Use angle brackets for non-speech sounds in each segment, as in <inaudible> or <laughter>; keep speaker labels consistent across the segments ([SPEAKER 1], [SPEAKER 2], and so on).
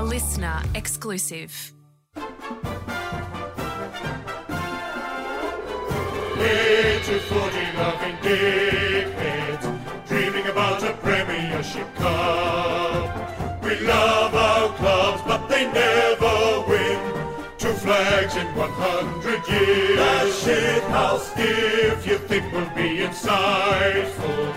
[SPEAKER 1] A listener exclusive.
[SPEAKER 2] Little footy loving dickheads, dreaming about a Premiership Cup. We love our clubs, but they never win. Two flags in 100 years. The shit house. If you think we'll be insightful,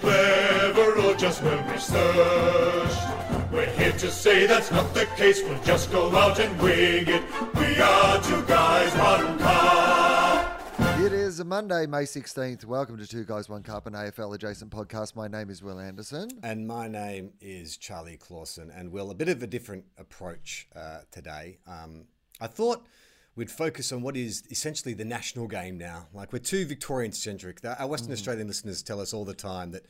[SPEAKER 2] clever, or just well researched. We're here to say that's not the case. We'll just go out and wing it. We are two guys, one cup.
[SPEAKER 3] It is Monday, May 16th. Welcome to Two Guys, One Cup, an AFL adjacent podcast. My name is Will Anderson.
[SPEAKER 4] And my name is Charlie Clausen. And Will, a bit of a different approach uh, today. Um, I thought we'd focus on what is essentially the national game now. Like we're too Victorian centric. Our Western Australian listeners tell us all the time that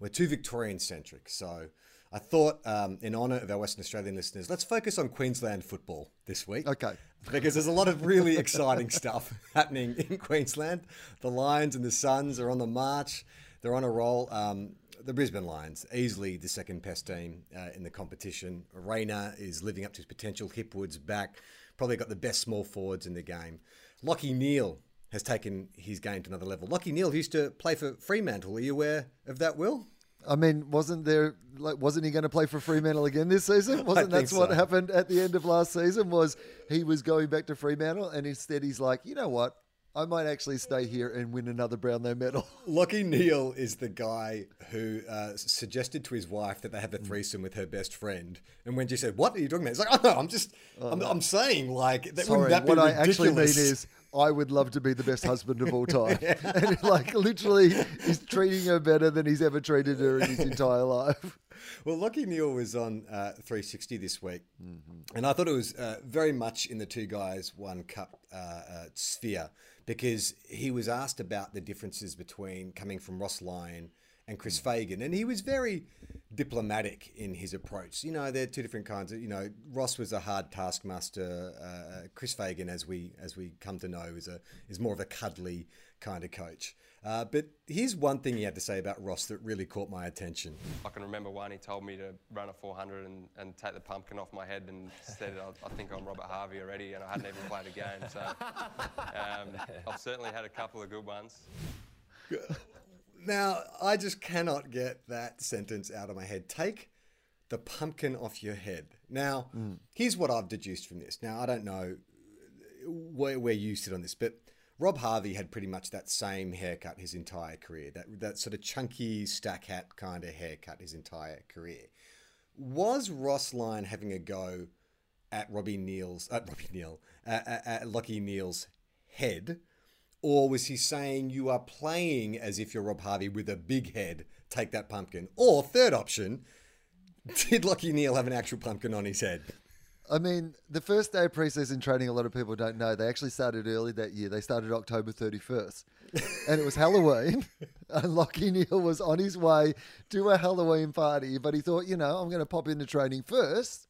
[SPEAKER 4] we're too Victorian centric. So I thought, um, in honour of our Western Australian listeners, let's focus on Queensland football this week.
[SPEAKER 3] Okay.
[SPEAKER 4] Because there's a lot of really exciting <laughs> stuff happening in Queensland. The Lions and the Suns are on the march. They're on a roll. Um, the Brisbane Lions, easily the second best team uh, in the competition. Rayner is living up to his potential. Hipwood's back. Probably got the best small forwards in the game. Lachie Neale has taken his game to another level. Lachie Neale used to play for Fremantle. Are you aware of that, Will?
[SPEAKER 3] I mean, wasn't there like wasn't he going to play for Fremantle again this season? <laughs> Wasn't that what happened at the end of last season? Was he was going back to Fremantle and instead he's like, you know what? I might actually stay here and win another Brownlow medal. <laughs>
[SPEAKER 4] Lachie Neale is the guy who uh, suggested to his wife that they have a
[SPEAKER 3] Mm.
[SPEAKER 4] threesome with her best friend. And when she said, "What are you talking about?" He's like, "Oh no, I'm just, I'm, I'm saying like that
[SPEAKER 3] Sorry,
[SPEAKER 4] wouldn't that be
[SPEAKER 3] what I actually mean
[SPEAKER 4] ridiculous?"
[SPEAKER 3] is I would love to be the best husband of all time. <laughs> and like literally he's treating her better than he's ever treated her in his <laughs> entire life.
[SPEAKER 4] Well, Lachie Neale was on uh, 360 this week,
[SPEAKER 3] Mm-hmm.
[SPEAKER 4] and I thought it was uh, very much in the two guys, one cup uh, uh, sphere because he was asked about the differences between coming from Ross Lyon and Chris
[SPEAKER 3] Mm.
[SPEAKER 4] Fagan, and he was very diplomatic in his approach. You know, they're two different kinds of. You know, Ross was a hard taskmaster. Uh, Chris Fagan, as we as we come to know, is a is more of a cuddly kind of coach. Uh, but here's one thing he had to say about Ross that really caught my attention.
[SPEAKER 5] I can remember one, he told me to run a 400 and, and take the pumpkin off my head and said, I, I think I'm Robert Harvey already, and I hadn't even played a game. So um, I've certainly had a couple of good ones. <laughs>
[SPEAKER 4] Now, I just cannot get that sentence out of my head. Take the pumpkin off your head. Now, mm. here's what I've deduced from this. Now, I don't know where, where you sit on this, but Rob Harvey had pretty much that same haircut his entire career. That that sort of chunky stack hat kind of haircut his entire career. Was Ross Lyon having a go at Robbie Neal's at Robbie Neal at, at, at Lachie Neale's head? Or was he saying you are playing as if you're Rob Harvey with a big head? Take that pumpkin. Or third option, <laughs> did Lachie Neale have an actual pumpkin on his head?
[SPEAKER 3] I mean, the first day of preseason training, a lot of people don't know. They actually started early that year. They started October 31st. and it was Halloween. <laughs> And Lachie Neale was on his way to a Halloween party. But he thought, you know, I'm going to pop into training first.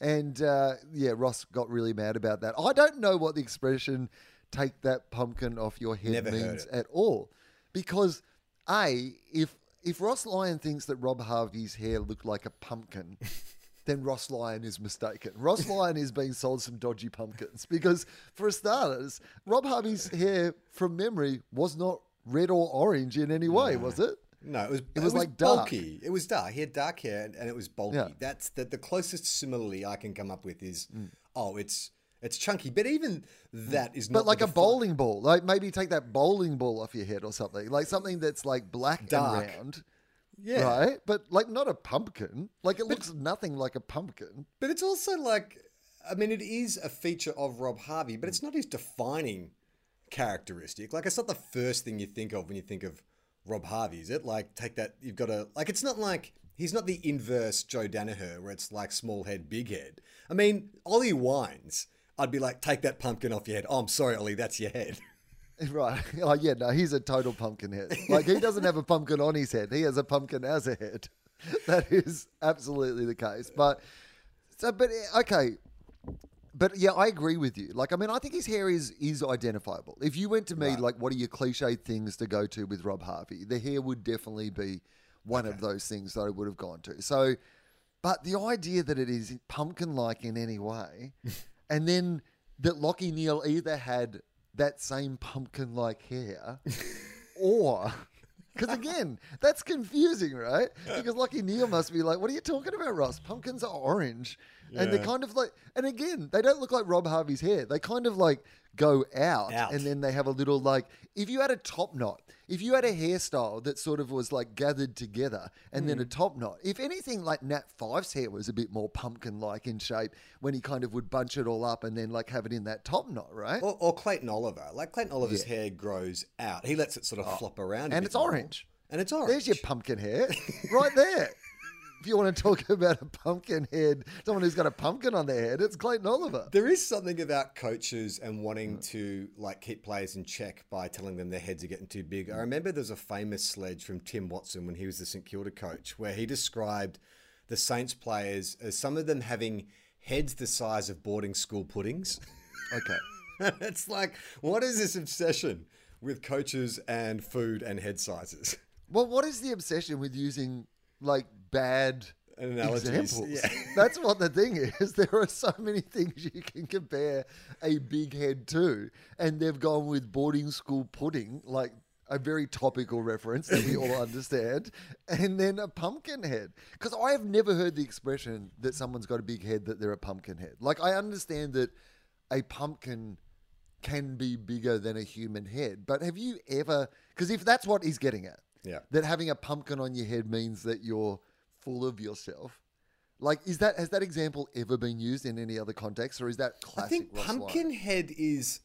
[SPEAKER 3] And uh, yeah, Ross got really mad about that. I don't know what the expression take that pumpkin off your head
[SPEAKER 4] Never
[SPEAKER 3] means at all. Because, A, if, if Ross Lyon thinks that Rob Harvey's hair looked like a pumpkin, <laughs> then Ross Lyon is mistaken. Ross Lyon is being sold some dodgy pumpkins because, for starters, Rob Harvey's hair, from memory, was not red or orange in any way, was it?
[SPEAKER 4] No, it was
[SPEAKER 3] It was like dark.
[SPEAKER 4] bulky. It was dark. He had dark hair and, and it was bulky.
[SPEAKER 3] Yeah.
[SPEAKER 4] That's the, the closest simile I can come up with is
[SPEAKER 3] Mm.
[SPEAKER 4] oh, it's it's chunky. But even hmm. that is not
[SPEAKER 3] But like a bowling ball, like maybe take that bowling ball off your head or something, like something that's like black
[SPEAKER 4] Dark.
[SPEAKER 3] and round,
[SPEAKER 4] Yeah.
[SPEAKER 3] right? But like not a pumpkin. Like it looks nothing like a pumpkin.
[SPEAKER 4] But it's also like, I mean, it is a feature of Rob Harvey, but it's not his defining characteristic. Like, it's not the first thing you think of when you think of Rob Harvey, is it? Like, take that, you've got to, like, it's not like, he's not the inverse Joe Daniher where it's like small head, big head. I mean, Ollie Wines, I'd be like, take that pumpkin off your head. Oh, I'm sorry, Ollie, that's your head. <laughs>
[SPEAKER 3] Right. <laughs> Oh yeah, no, he's a total pumpkin head. Like he <laughs> doesn't have a pumpkin on his head. He has a pumpkin as a head. That is absolutely the case. But so but eh, okay. But yeah, I agree with you. Like I mean, I think his hair is is identifiable. If you went to me like what are your cliched things to go to with Rob Harvey? The hair would definitely be one of those things that I would have gone to. So But the idea that it is pumpkin-like in any way, and then that Lachie Neale either had that same pumpkin-like hair, <laughs> or because again, that's confusing, right? Because Lachie Neale must be like, "What are you talking about, Ross? Pumpkins are orange." And they're kind of like, and again, they don't look like Rob Harvey's hair. They kind of like go out,
[SPEAKER 4] Out.
[SPEAKER 3] and then they have a little like, if you had a top knot, if you had a hairstyle that sort of was like gathered together and then a
[SPEAKER 4] Hmm.
[SPEAKER 3] top knot, if anything, like Nat Fyfe's hair was a bit more pumpkin like in shape when he kind of would bunch it all up and then like have it in that top knot, right?
[SPEAKER 4] Or, or Clayton Oliver. Like Clayton Oliver's hair grows out. He lets it sort of flop around.
[SPEAKER 3] and it's
[SPEAKER 4] more.
[SPEAKER 3] orange.
[SPEAKER 4] And it's orange.
[SPEAKER 3] There's your pumpkin hair <laughs> right there. If you want to talk <laughs> about a pumpkin head, someone who's got a pumpkin on their head, it's Clayton Oliver.
[SPEAKER 4] There is something about coaches and wanting to like keep players in check by telling them their heads are getting too big. I remember there's a famous sledge from Tim Watson when he was the St Kilda coach, where he described the Saints players as some of them having heads the size of boarding school puddings.
[SPEAKER 3] Okay. <laughs>
[SPEAKER 4] it's like, what is this obsession with coaches and food and head sizes?
[SPEAKER 3] Well, what is the obsession with using like bad
[SPEAKER 4] Analogies,
[SPEAKER 3] examples?
[SPEAKER 4] yeah. <laughs>
[SPEAKER 3] That's what the thing is. <laughs> There are so many things you can compare a big head to, and they've gone with boarding school pudding, like a very topical reference that we all <laughs> understand, and then a pumpkin head. Because I have never heard the expression that someone's got a big head that they're a pumpkin head. Like I understand that a pumpkin can be bigger than a human head, but have you ever? Because if that's what he's getting at,
[SPEAKER 4] Yeah.
[SPEAKER 3] that having a pumpkin on your head means that you're full of yourself. Like, is that has that example ever been used in any other context, or is that classic?
[SPEAKER 4] I think
[SPEAKER 3] Ross Lyon?
[SPEAKER 4] pumpkin head is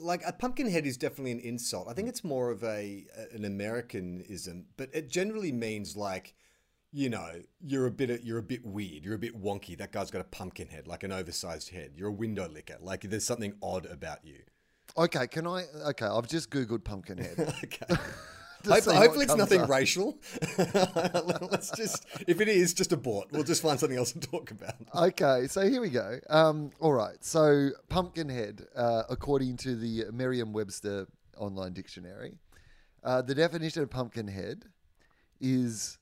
[SPEAKER 4] like a pumpkin head is definitely an insult. I think it's more of a an Americanism, but it generally means like you know you're a bit you're a bit weird, you're a bit wonky. That guy's got a pumpkin head, like an oversized head. You're a window licker. Like there's something odd about you.
[SPEAKER 3] Okay, can I? Okay, I've just googled pumpkin head. <laughs>
[SPEAKER 4] Okay.
[SPEAKER 3] To
[SPEAKER 4] Hope-
[SPEAKER 3] see what
[SPEAKER 4] hopefully it's nothing
[SPEAKER 3] up.
[SPEAKER 4] racial. <laughs> Let's just, if it is, just abort. We'll just find something else to talk about.
[SPEAKER 3] Okay, so here we go. Um, all right, so pumpkinhead, uh, according to the Merriam-Webster online dictionary, uh, the definition of pumpkinhead is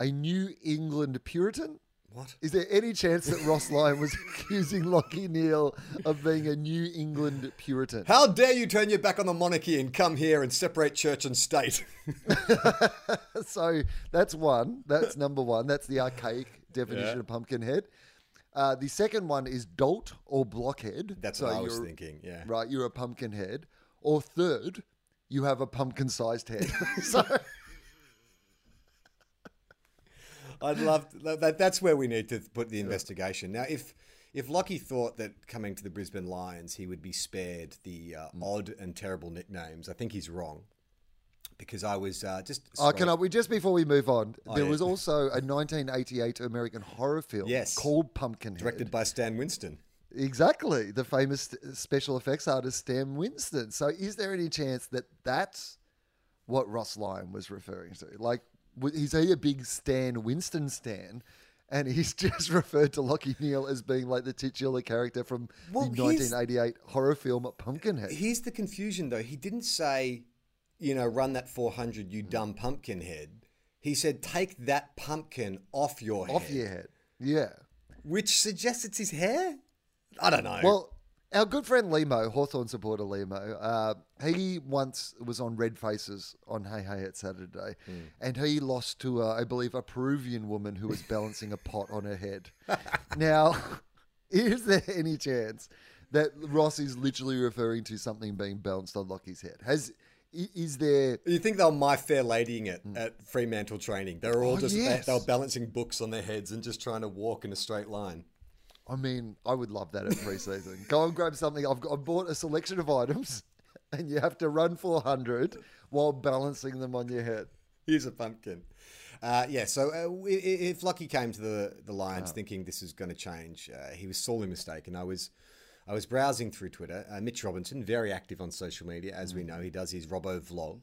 [SPEAKER 3] a New England Puritan.
[SPEAKER 4] What?
[SPEAKER 3] Is there any chance that Ross Lyon was <laughs> accusing Lachie Neale of being a New England Puritan?
[SPEAKER 4] How dare you turn your back on the monarchy and come here and separate church and state? <laughs> <laughs>
[SPEAKER 3] so that's one. That's number one. That's the archaic definition
[SPEAKER 4] Yeah.
[SPEAKER 3] of pumpkinhead. Uh, the second one is dolt or blockhead.
[SPEAKER 4] That's
[SPEAKER 3] So
[SPEAKER 4] what I was thinking. Yeah.
[SPEAKER 3] Right, you're a pumpkin head. Or third, you have a pumpkin sized head. so,
[SPEAKER 4] I'd love to, that. That's where we need to put the investigation. Now, if if Lachie thought that coming to the Brisbane Lions he would be spared the uh,
[SPEAKER 3] Hmm.
[SPEAKER 4] odd and terrible nicknames, I think he's wrong. Because I was uh, just
[SPEAKER 3] oh, can I, we, just before we move on, there
[SPEAKER 4] yeah.
[SPEAKER 3] was also a 1988 American horror film
[SPEAKER 4] Yes.
[SPEAKER 3] called Pumpkinhead.
[SPEAKER 4] directed by Stan Winston.
[SPEAKER 3] Exactly, the famous special effects artist Stan Winston. So, is there any chance that that's what Ross Lyon was referring to? Like, is he a big Stan Winston stan? And he's <laughs> just referred to Lachie Neale as being like the titular character from
[SPEAKER 4] Well,
[SPEAKER 3] the 1988 horror film Pumpkinhead.
[SPEAKER 4] Here's the confusion, though. He didn't say, you know, run that 400,
[SPEAKER 3] Hmm.
[SPEAKER 4] you dumb pumpkin head. He said, take that pumpkin off your head.
[SPEAKER 3] Off your head. Yeah.
[SPEAKER 4] Which suggests it's his hair? I don't know.
[SPEAKER 3] Well, our good friend Lemo, Hawthorn supporter Lemo, uh, he once was on Red Faces on Hey Hey It's Saturday,
[SPEAKER 4] Hmm.
[SPEAKER 3] and he lost to, uh, I believe, a Peruvian woman who was <laughs> balancing a pot on her head. now, <laughs> is there any chance that Ross is literally referring to something being balanced on Lachie's head? Has is there?
[SPEAKER 4] You think they were my fair ladying it at Fremantle training? They were all.
[SPEAKER 3] Oh,
[SPEAKER 4] just
[SPEAKER 3] yes.
[SPEAKER 4] they were balancing books on their heads and just trying to walk in a straight line.
[SPEAKER 3] I mean, I would love that at preseason. Go and grab something. I've, got, I've bought a selection of items, <laughs> and you have to run 400 while balancing them on your head.
[SPEAKER 4] Here's a pumpkin. Uh, yeah, so uh, if Lachie came to the the Lions
[SPEAKER 3] Ah.
[SPEAKER 4] thinking this is going to change, uh, he was sorely mistaken. I was I was browsing through Twitter. Uh, Mitch Robinson, very active on social media, as
[SPEAKER 3] Mm.
[SPEAKER 4] we know, he does his Robbo vlog.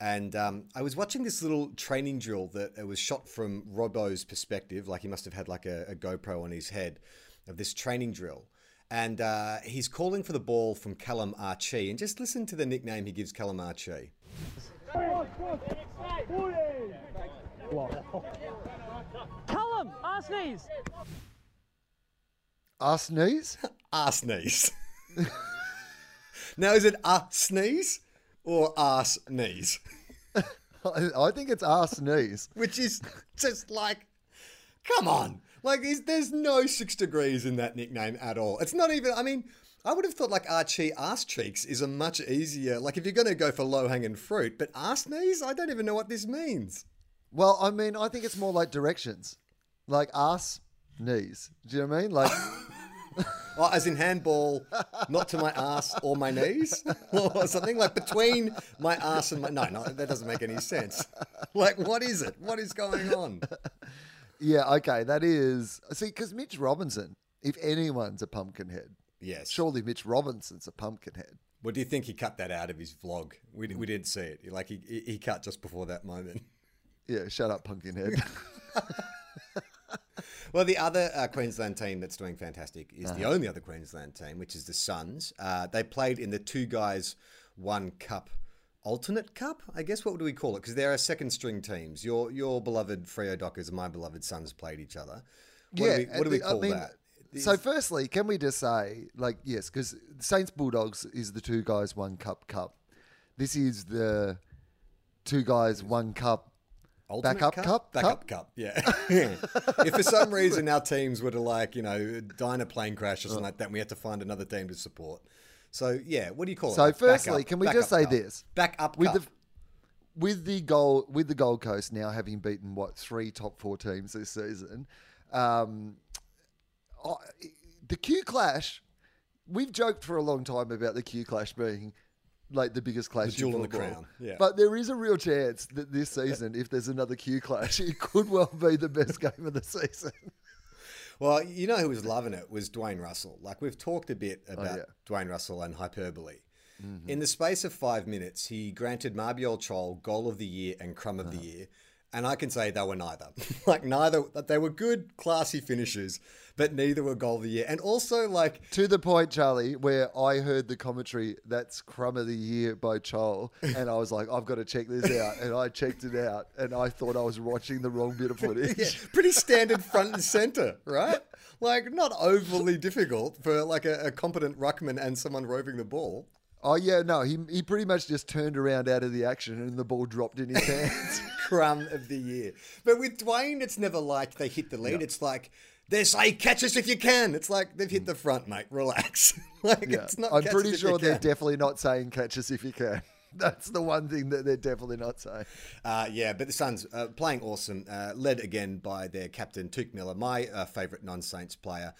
[SPEAKER 4] And um, I was watching this little training drill that uh, was shot from Robbo's perspective, like he must have had like a, a GoPro on his head of this training drill. And uh, he's calling for the ball from Callum Archie. And just listen to the nickname he gives Callum Archie.
[SPEAKER 6] Callum, Ass knees.
[SPEAKER 3] Our sneeze?
[SPEAKER 4] Arse knees. <laughs> <laughs> now, is it a sneeze or arse knees? <laughs>
[SPEAKER 3] I I think it's our sneeze.
[SPEAKER 4] Which is just like, come on. Like, is, there's no six degrees in that nickname at all. It's not even, I mean, I would have thought like Archie Arse Cheeks is a much easier, like if you're going to go for low hanging fruit, but arse knees? I don't even know what this means.
[SPEAKER 3] Well, I mean, I think it's more like directions, like ass knees. Do you know what I mean? Like, <laughs>
[SPEAKER 4] Oh, as in handball, not to my ass or my knees, <laughs> or something like between my ass and my. No, no, that doesn't make any sense. Like, what is it? What is going on? <laughs>
[SPEAKER 3] yeah, okay, that is see because Mitch Robinson, if anyone's a pumpkinhead,
[SPEAKER 4] Yes.
[SPEAKER 3] surely Mitch Robinson's a pumpkinhead.
[SPEAKER 4] Well, do you think he cut that out of his vlog? We, we did see it. Like he, he he cut just before that moment. <laughs>
[SPEAKER 3] Yeah, shut up, pumpkinhead. <laughs> <laughs>
[SPEAKER 4] Well, the other uh, Queensland team that's doing fantastic is the only other Queensland team, which is the Suns. Uh, they played in the two guys one cup alternate cup. I guess what do we call it? Because there are second string teams. Your your beloved Freo Dockers and my beloved Suns played each other. What
[SPEAKER 3] yeah,
[SPEAKER 4] do we, what do we call
[SPEAKER 3] I mean,
[SPEAKER 4] that?
[SPEAKER 3] So, firstly, can we just say, like, yes, because Saints Bulldogs is the two guys, one cup cup. This is the two guys, one cup.
[SPEAKER 4] Ultimate
[SPEAKER 3] Backup cup?
[SPEAKER 4] Backup cup, cup. yeah. <laughs> if for some reason our teams were to like, you know, in a plane crash or something uh. like that, and we had to find another team to support. So yeah, what do you call it?
[SPEAKER 3] So, firstly, can we just say
[SPEAKER 4] cup.
[SPEAKER 3] this?
[SPEAKER 4] Backup
[SPEAKER 3] with
[SPEAKER 4] cup.
[SPEAKER 3] the with the goal with the Gold Coast now having beaten what three top four teams this season, um, I, the Q Clash. We've joked for a long time about the Q Clash being like the biggest clash the
[SPEAKER 4] jewel
[SPEAKER 3] in
[SPEAKER 4] the crown, yeah.
[SPEAKER 3] But there is a real chance that this season, if there's another Q Clash, <laughs> it could well be the best game of the season.
[SPEAKER 4] Well, you know who was loving it was Dwayne Russell. Like we've talked a bit about
[SPEAKER 3] Oh, yeah. Mm-hmm.
[SPEAKER 4] Dwayne Russell and hyperbole. In the space of five minutes, he granted Mabior Chol Goal of the Year and Crumb of
[SPEAKER 3] Uh-huh.
[SPEAKER 4] the Year. And I can say they were neither. <laughs> like neither, they were good, classy finishes, but neither were Goal of the Year. And also, like,
[SPEAKER 3] To the point, Charlie, where I heard the commentary, that's Crumb of the Year by Chol, and I was like, I've got to check this out. And I checked it out, and I thought I was watching the wrong bit of <laughs> footage.
[SPEAKER 4] yeah, pretty standard front and center, right? Like not overly difficult for like a, a competent ruckman and someone roving the ball.
[SPEAKER 3] Oh, yeah, no, he, he pretty much just turned around out of the action, and the ball dropped in his <laughs> hands.
[SPEAKER 4] crumb of the year. But with Dwayne, it's never like they hit the lead. It's like they say, "Catch us if you can." It's like they've hit the front, mate. Relax. <laughs> like
[SPEAKER 3] Yeah.
[SPEAKER 4] it's not.
[SPEAKER 3] I'm pretty sure they're definitely not saying catch us if you can. <laughs> That's the one thing that they're definitely not saying.
[SPEAKER 4] Uh, yeah, but the Suns uh, playing awesome, uh, led again by their captain Touk Miller, my uh, favourite non-Saints player.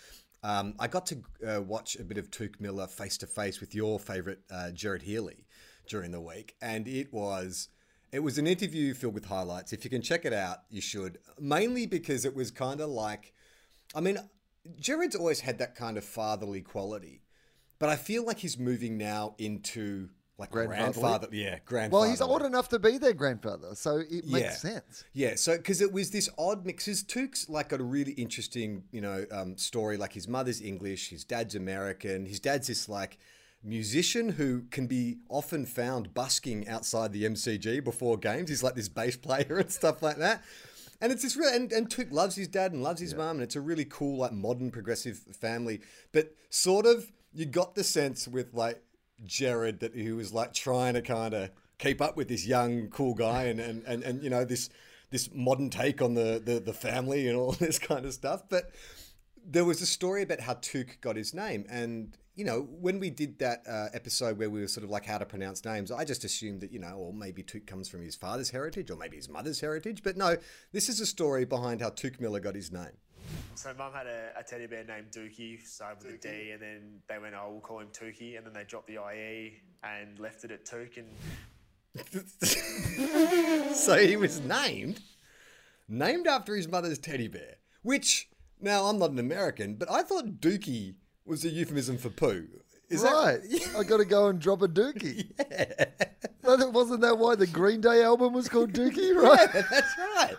[SPEAKER 4] Um, I got to uh, watch a bit of Touk Miller face to face with your favourite uh, Gerard Healy during the week, and it was it was an interview filled with highlights. If you can check it out, you should. Mainly because it was kind of like, I mean, Gerard's always had that kind of fatherly quality, but I feel like he's moving now into like grandfather. Yeah, grandfather.
[SPEAKER 3] Well, he's old enough to be their grandfather, so it makes sense.
[SPEAKER 4] Yeah, so because it was this odd mix. His Touk's like got a really interesting, you know, um, story. Like his mother's English, his dad's American. His dad's this like musician who can be often found busking outside the MCG before games. He's like this bass player <laughs> and stuff like that. And it's this real, and, and Touk loves his dad and loves his mum, and it's a really cool, like modern progressive family. But sort of, you got the sense with like Gerard that he was like trying to kind of keep up with this young, cool guy, and and, and, and you know this this modern take on the, the the family and all <laughs> this kind of stuff. But there was a story about how Touk got his name, and you know when we did that uh, episode where we were sort of like how to pronounce names, I just assumed that you know, or maybe Touk comes from his father's heritage, or maybe his mother's heritage. But no, this is a story behind how Touk Miller got his name.
[SPEAKER 7] So mum had a, a teddy bear named Dookie, started with a D, and then they went, oh, we'll call him Tookie, and then they dropped the IE and left it at Touk, and <laughs>
[SPEAKER 4] so he was named named after his mother's teddy bear. Which now I'm not an American, but I thought Dookie was a euphemism for poo. Is
[SPEAKER 3] right.
[SPEAKER 4] that <laughs>
[SPEAKER 3] I got to go and drop a dookie. No, <laughs> that- wasn't that why the Green Day album was called Dookie, <laughs> right?
[SPEAKER 4] Yeah, that's right.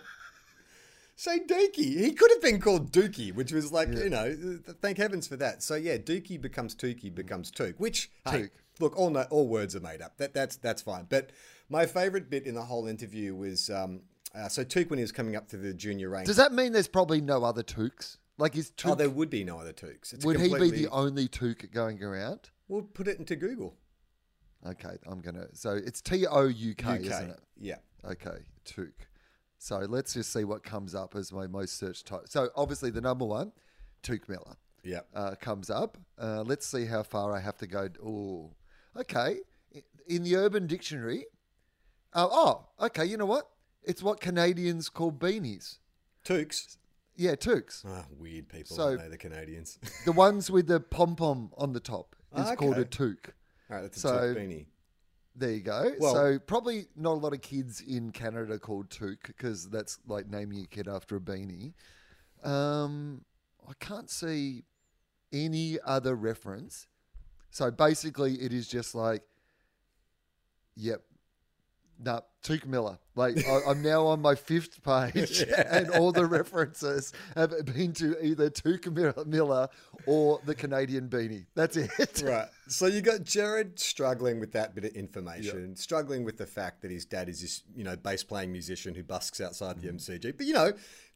[SPEAKER 4] So Dookie, he could have been called Dookie, which was like you know, thank heavens for that. So yeah, Dookie becomes Tookie becomes Touk, which hey,
[SPEAKER 3] Touk.
[SPEAKER 4] look, all no, all words are made up. That that's that's fine. But my favourite bit in the whole interview was um, Uh, so Touk when he was coming up to the junior ranks.
[SPEAKER 3] Does that mean there's probably no other Touks? Like, is
[SPEAKER 4] oh, there would be no other Touks. It's
[SPEAKER 3] would he be the only Touk going around?
[SPEAKER 4] We'll put it into Google.
[SPEAKER 3] Okay, I'm gonna. So it's T O U K, isn't it?
[SPEAKER 4] Yeah.
[SPEAKER 3] Okay, Touk. So let's just see what comes up as my most searched type. So obviously the number one, Touk Miller,
[SPEAKER 4] Yeah.
[SPEAKER 3] uh, comes up. Uh, let's see how far I have to go. Oh, okay. In the Urban Dictionary, uh, oh, okay. You know what? It's what Canadians call beanies.
[SPEAKER 4] Tooks.
[SPEAKER 3] Yeah, Tooks.
[SPEAKER 4] Ah, weird people,
[SPEAKER 3] So-
[SPEAKER 4] aren't they, the Canadians? <laughs>
[SPEAKER 3] The ones with the pom pom on the top is
[SPEAKER 4] Ah,
[SPEAKER 3] called a
[SPEAKER 4] okay.
[SPEAKER 3] toque.
[SPEAKER 4] All right, that's a
[SPEAKER 3] So-
[SPEAKER 4] Took beanie.
[SPEAKER 3] There you go.
[SPEAKER 4] Well-
[SPEAKER 3] so probably not a lot of kids in Canada called toque because that's like naming your kid after a beanie. Um, I can't see any other reference. So basically, it is just like, yep, no, Touk Miller. Like I, I'm now on my fifth page, <laughs> and all the references have been to either Touk Miller- Miller or the Canadian beanie. That's it.
[SPEAKER 4] Right. So you got Gerard struggling with that bit of information, struggling with the fact that his dad is this, you know, bass playing musician who busks outside the MCG, but you know,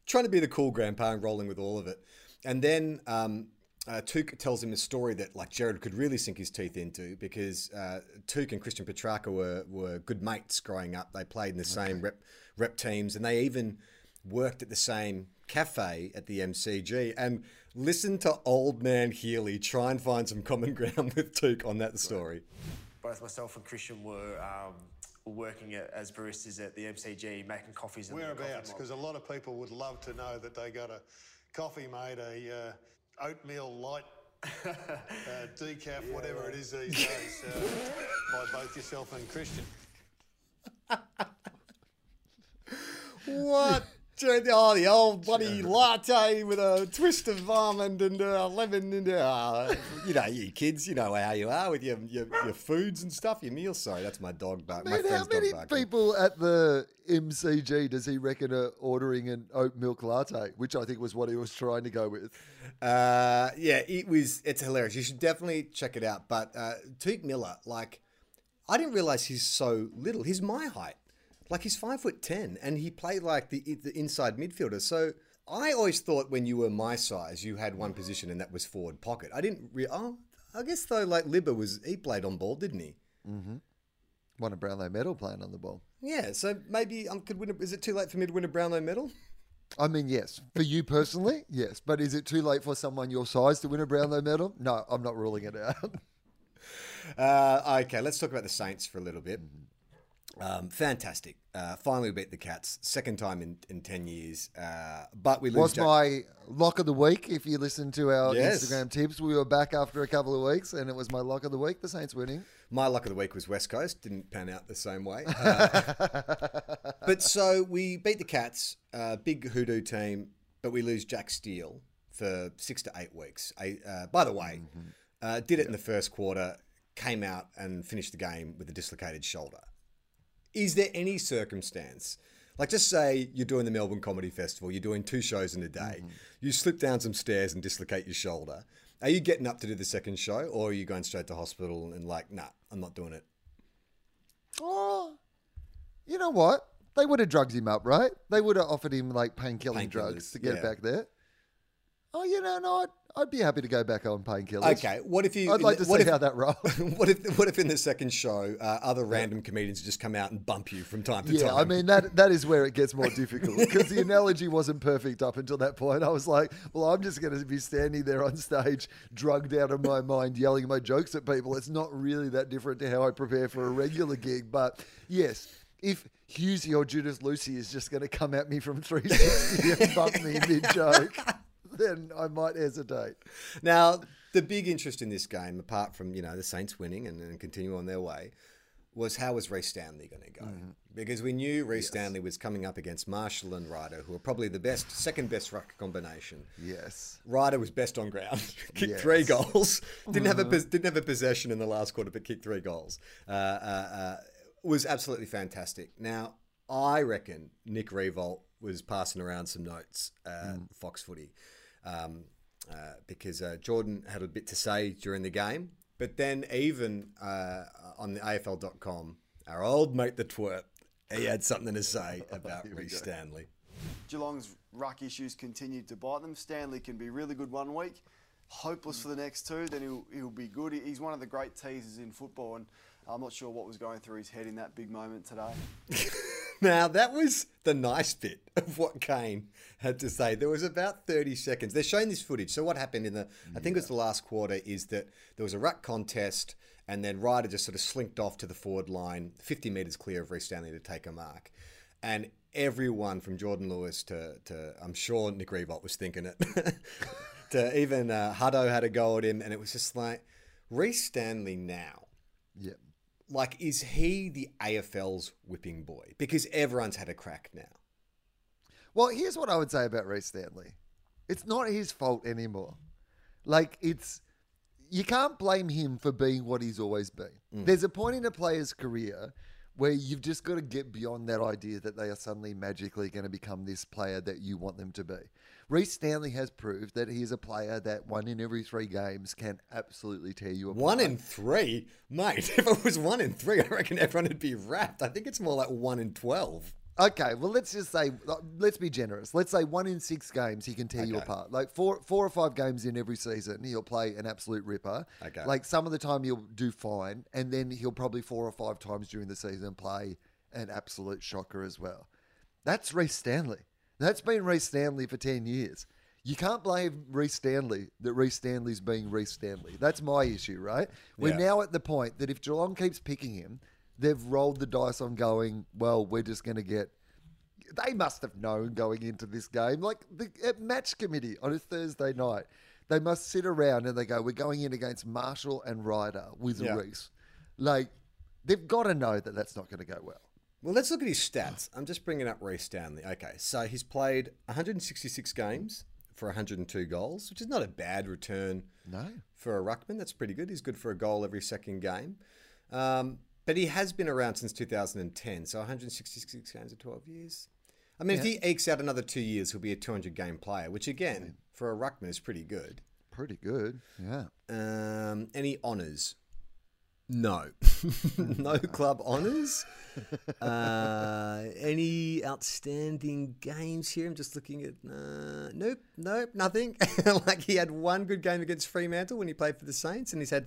[SPEAKER 4] trying to be the cool grandpa and rolling with all of it. And then um, uh, Touk tells him a story that like Gerard could really sink his teeth into because uh, Touk and Christian Petrarca were were good mates growing up. They played in the same rep rep teams, and they even worked at the same cafe at the MCG. And listen to old man Healy try and find some common <laughs> ground with Touk on that story.
[SPEAKER 7] Both myself and Christian were, um, working at, as baristas at the MCG, making coffees. in the coffee
[SPEAKER 6] Whereabouts? Because a lot of people would love to know that they got a coffee made, a uh, oatmeal light <laughs> uh, decaf, whatever it is these <laughs> days, uh, by both yourself and Christian.
[SPEAKER 4] What? Oh, the old bloody latte with a twist of almond and uh, lemon and uh, you know, you kids, you know how you are with your, your your foods and stuff, your meals. Sorry, that's my dog bark. My
[SPEAKER 3] Man, how many people at the MCG does he reckon are ordering an oat milk latte, which I think was what he was trying to go with?
[SPEAKER 4] Uh, yeah, it was. It's hilarious. You should definitely check it out. But uh, Touk Miller, like, I didn't realize he's so little. He's my height. Like he's five foot ten, and he played like the the inside midfielder. So I always thought when you were my size, you had one position, and that was forward pocket. I didn't. Re- oh, I guess though, like Libba was, he played on ball, didn't he? Mm-hmm.
[SPEAKER 3] Won a Brownlow medal playing on the ball.
[SPEAKER 4] Yeah. So maybe I could win. A, is it too late for me to win a Brownlow medal?
[SPEAKER 3] I mean, yes, for you personally, <laughs> yes. But is it too late for someone your size to win a Brownlow medal? No, I'm not ruling it out. <laughs>
[SPEAKER 4] Uh, okay, let's talk about the Saints for a little bit. Um, fantastic. Uh, finally, we beat the Cats. Second time in, in 10 years. Uh, but we lose.
[SPEAKER 3] was
[SPEAKER 4] Jack-
[SPEAKER 3] my lock of the week. If you listen to our
[SPEAKER 4] Yes.
[SPEAKER 3] Instagram tips, we were back after a couple of weeks, and it was my lock of the week. The Saints winning.
[SPEAKER 4] My luck of the week was West Coast. Didn't pan out the same way. <laughs> Uh, but so we beat the Cats, uh, big hoodoo team, but we lose Jack Steele for six to eight weeks. I, uh, by the way, uh, did it in the first quarter, came out and finished the game with a dislocated shoulder. Is there any circumstance, like just say you're doing the Melbourne Comedy Festival, you're doing two shows in a day, mm-hmm. you slip down some stairs and dislocate your shoulder. Are you getting up to do the second show, or are you going straight to hospital and like, nah, I'm not doing it?
[SPEAKER 3] Oh, you know what? They would have drugged him up, right? They would have offered him like painkilling
[SPEAKER 4] Painkillers,
[SPEAKER 3] drugs to get
[SPEAKER 4] yeah.
[SPEAKER 3] back there. Oh, you know, no, I'd, be happy to go back on painkillers.
[SPEAKER 4] Okay, what if you?
[SPEAKER 3] I'd like to
[SPEAKER 4] what
[SPEAKER 3] see
[SPEAKER 4] if,
[SPEAKER 3] how that rolls. <laughs>
[SPEAKER 4] what if? What if in the second show, uh, other random comedians just come out and bump you from time to
[SPEAKER 3] Yeah,
[SPEAKER 4] time?
[SPEAKER 3] I mean that that is where it gets more difficult because the analogy wasn't perfect up until that point. I was like, well, I'm just going to be standing there on stage, drugged out of my mind, yelling my jokes at people. It's not really that different to how I prepare for a regular gig. But yes, if Hughesy or Judith Lucy is just going to come at me from 360 and bump me mid joke, <laughs> then I might hesitate.
[SPEAKER 4] Now, the big interest in this game, apart from you know the Saints winning and, and continue on their way, was how was Rhys Stanley going to go?
[SPEAKER 3] Mm-hmm.
[SPEAKER 4] Because we knew Rhys Stanley was coming up against Marshall and Ryder, who are probably the best, second best ruck combination.
[SPEAKER 3] Yes.
[SPEAKER 4] Ryder was best on ground, <laughs> kicked
[SPEAKER 3] Yes.
[SPEAKER 4] three goals, <laughs> didn't have a didn't have a possession in the last quarter, but kicked three goals. Uh, uh, uh, was absolutely fantastic. Now, I reckon Nick Riewoldt was passing around some notes uh, Fox Footy um, uh, because uh, Jordan had a bit to say during the game, but then even uh, on the AFL.com, our old mate the twerp He had something to say <laughs> about Rhys Stanley.
[SPEAKER 8] Geelong's ruck issues continued to bite them. Stanley can be really good one week, hopeless for the next two, then he'll, he'll be good. He's one of the great teasers in football, and I'm not sure what was going through his head in that big moment today. <laughs>
[SPEAKER 4] Now, that was the nice bit of what Kane had to say. There was about 30 seconds. They're showing this footage. So, what happened in the, I think it was the last quarter, is that there was a ruck contest, and then Ryder just sort of slinked off to the forward line, 50 metres clear of Rhys Stanley to take a mark. And everyone from Jordan Lewis to, to I'm sure Nick Riewoldt was thinking it, <laughs> to even uh, Hutto had a go at him, and it was just like, Rhys Stanley now
[SPEAKER 3] Yeah.
[SPEAKER 4] Like is he the AFL's whipping boy? Because everyone's had a crack now.
[SPEAKER 3] Well, here's what I would say about Rhys Stanley. It's not his fault anymore. Like it's you can't blame him for being what he's always been. Mm. There's a point in a player's career where you've just got to get beyond that idea that they are suddenly magically going to become this player that you want them to be. Rhys Stanley has proved that he is a player that one in every three games can absolutely tear you apart.
[SPEAKER 4] One in three, mate. <laughs> If it was one in three, I reckon everyone would be wrapped. I think it's more like one in twelve.
[SPEAKER 3] Okay, well, let's just say, let's be generous. Let's say one in six games he can tear you apart. Like four, four or five games in every season, he'll play an absolute ripper.
[SPEAKER 4] Okay.
[SPEAKER 3] Like some of the time he'll do fine, and then he'll probably four or five times during the season play an absolute shocker as well. That's Rhys Stanley. That's been Rhys Stanley for ten years. You can't blame Rhys Stanley that Rhys Stanley's being Rhys Stanley. That's my issue, right? We're
[SPEAKER 4] Yeah.
[SPEAKER 3] now at the point that if Geelong keeps picking him, they've rolled the dice on going, well, we're just going to get. They must have known going into this game. Like the at match committee on a Thursday night, they must sit around and they go, we're going in against Marshall and Ryder with
[SPEAKER 4] Yeah.
[SPEAKER 3] Rhys. Like, they've got to know that that's not going to go well.
[SPEAKER 4] Well, let's look at his stats. I'm just bringing up Rhys Stanley. Okay, so he's played 166 games for 102 goals, which is not a bad return
[SPEAKER 3] No.
[SPEAKER 4] for a ruckman. That's pretty good. He's good for a goal every second game. Um, but he has been around since 2010, so 166 games in 12 years. I mean, if he ekes out another two years, he'll be a 200 game player, which again, for a ruckman, is pretty good.
[SPEAKER 3] Pretty good. Yeah.
[SPEAKER 4] Um, any honours? No. <laughs> <laughs> no club honours? Uh, any outstanding games here? I'm just looking at. Uh, nope, nope, nothing. <laughs> like he had one good game against Fremantle when he played for the Saints, and he's had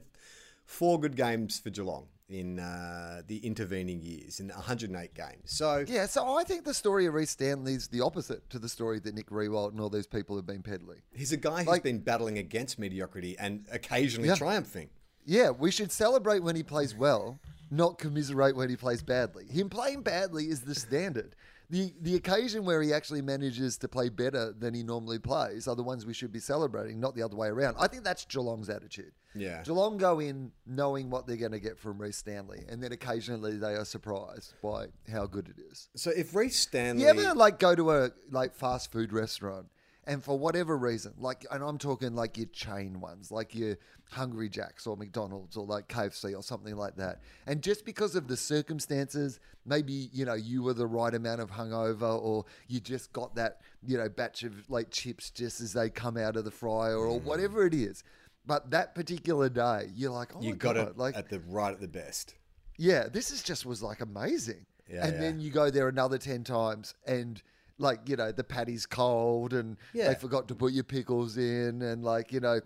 [SPEAKER 4] four good games for Geelong in uh, the intervening years in 108 games. So
[SPEAKER 3] Yeah, so I think the story of Rhys Stanley is the opposite to the story that Nick Riewoldt and all those people have been peddling.
[SPEAKER 4] he's a guy who's
[SPEAKER 3] Like-
[SPEAKER 4] been battling against mediocrity and occasionally
[SPEAKER 3] Yeah.
[SPEAKER 4] triumphing.
[SPEAKER 3] Yeah, we should celebrate when he plays well, not commiserate when he plays badly. Him playing badly is the standard. The the occasion where he actually manages to play better than he normally plays are the ones we should be celebrating, not the other way around. I think that's Geelong's attitude.
[SPEAKER 4] Yeah.
[SPEAKER 3] Geelong go in knowing what they're going to get from Rhys Stanley, and then occasionally they are surprised by how good it is.
[SPEAKER 4] So if Rhys Stanley.
[SPEAKER 3] You ever like go to a like fast food restaurant and for whatever reason, like, and I'm talking like your chain ones, like your Hungry Jacks or McDonald's or like KFC or something like that, and just because of the circumstances, maybe you know you were the right amount of hungover, or you just got that you know batch of like chips just as they come out of the fryer, or mm. whatever it is. But that particular day, you're like, oh
[SPEAKER 4] you
[SPEAKER 3] my
[SPEAKER 4] got
[SPEAKER 3] God,
[SPEAKER 4] it
[SPEAKER 3] like
[SPEAKER 4] at the right at the best.
[SPEAKER 3] yeah, this is just was like amazing.
[SPEAKER 4] Yeah,
[SPEAKER 3] and
[SPEAKER 4] yeah.
[SPEAKER 3] then you go there another 10 times and like, you know, the patty's cold and
[SPEAKER 4] Yeah.
[SPEAKER 3] they forgot to put your pickles in and like, you know,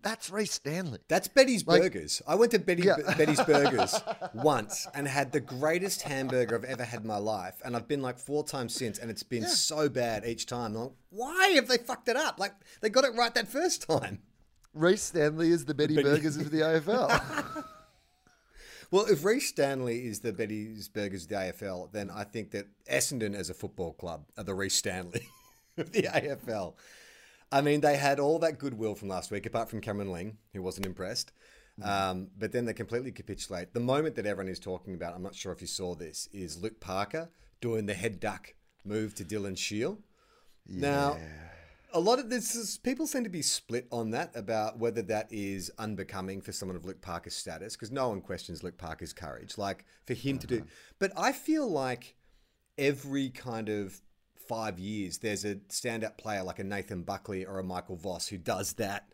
[SPEAKER 3] that's Rhys Stanley.
[SPEAKER 4] That's Betty's
[SPEAKER 3] Like-
[SPEAKER 4] Burgers. I went to Betty,
[SPEAKER 3] Yeah.
[SPEAKER 4] Betty's Burgers <laughs> once and had the greatest hamburger I've ever had in my life. And I've been like four times since, and it's been so bad each time. I'm like, why have they fucked it up? Like, they got it right that first time.
[SPEAKER 3] Rhys Stanley is the Betty
[SPEAKER 4] Betty-
[SPEAKER 3] Burgers of the AFL. <laughs> <laughs>
[SPEAKER 4] Well, if Rhys Stanley is the Betty's Burgers of the AFL, then I think that Essendon as a football club are the Rhys Stanley <laughs> of the AFL. I mean, they had all that goodwill from last week, apart from Cameron Ling, who wasn't impressed. Um, but then they completely capitulate. The moment that everyone is talking about, I'm not sure if you saw this, is Luke Parker doing the head duck move to Dylan Shiel. Now, a lot of this is people seem to be split on that about whether that is unbecoming for someone of Luke Parker's status because no one questions Luke Parker's courage. Like for him to do, mm-hmm. but I feel like every kind of five years there's a standout player like a Nathan Buckley or a Michael Voss who does that.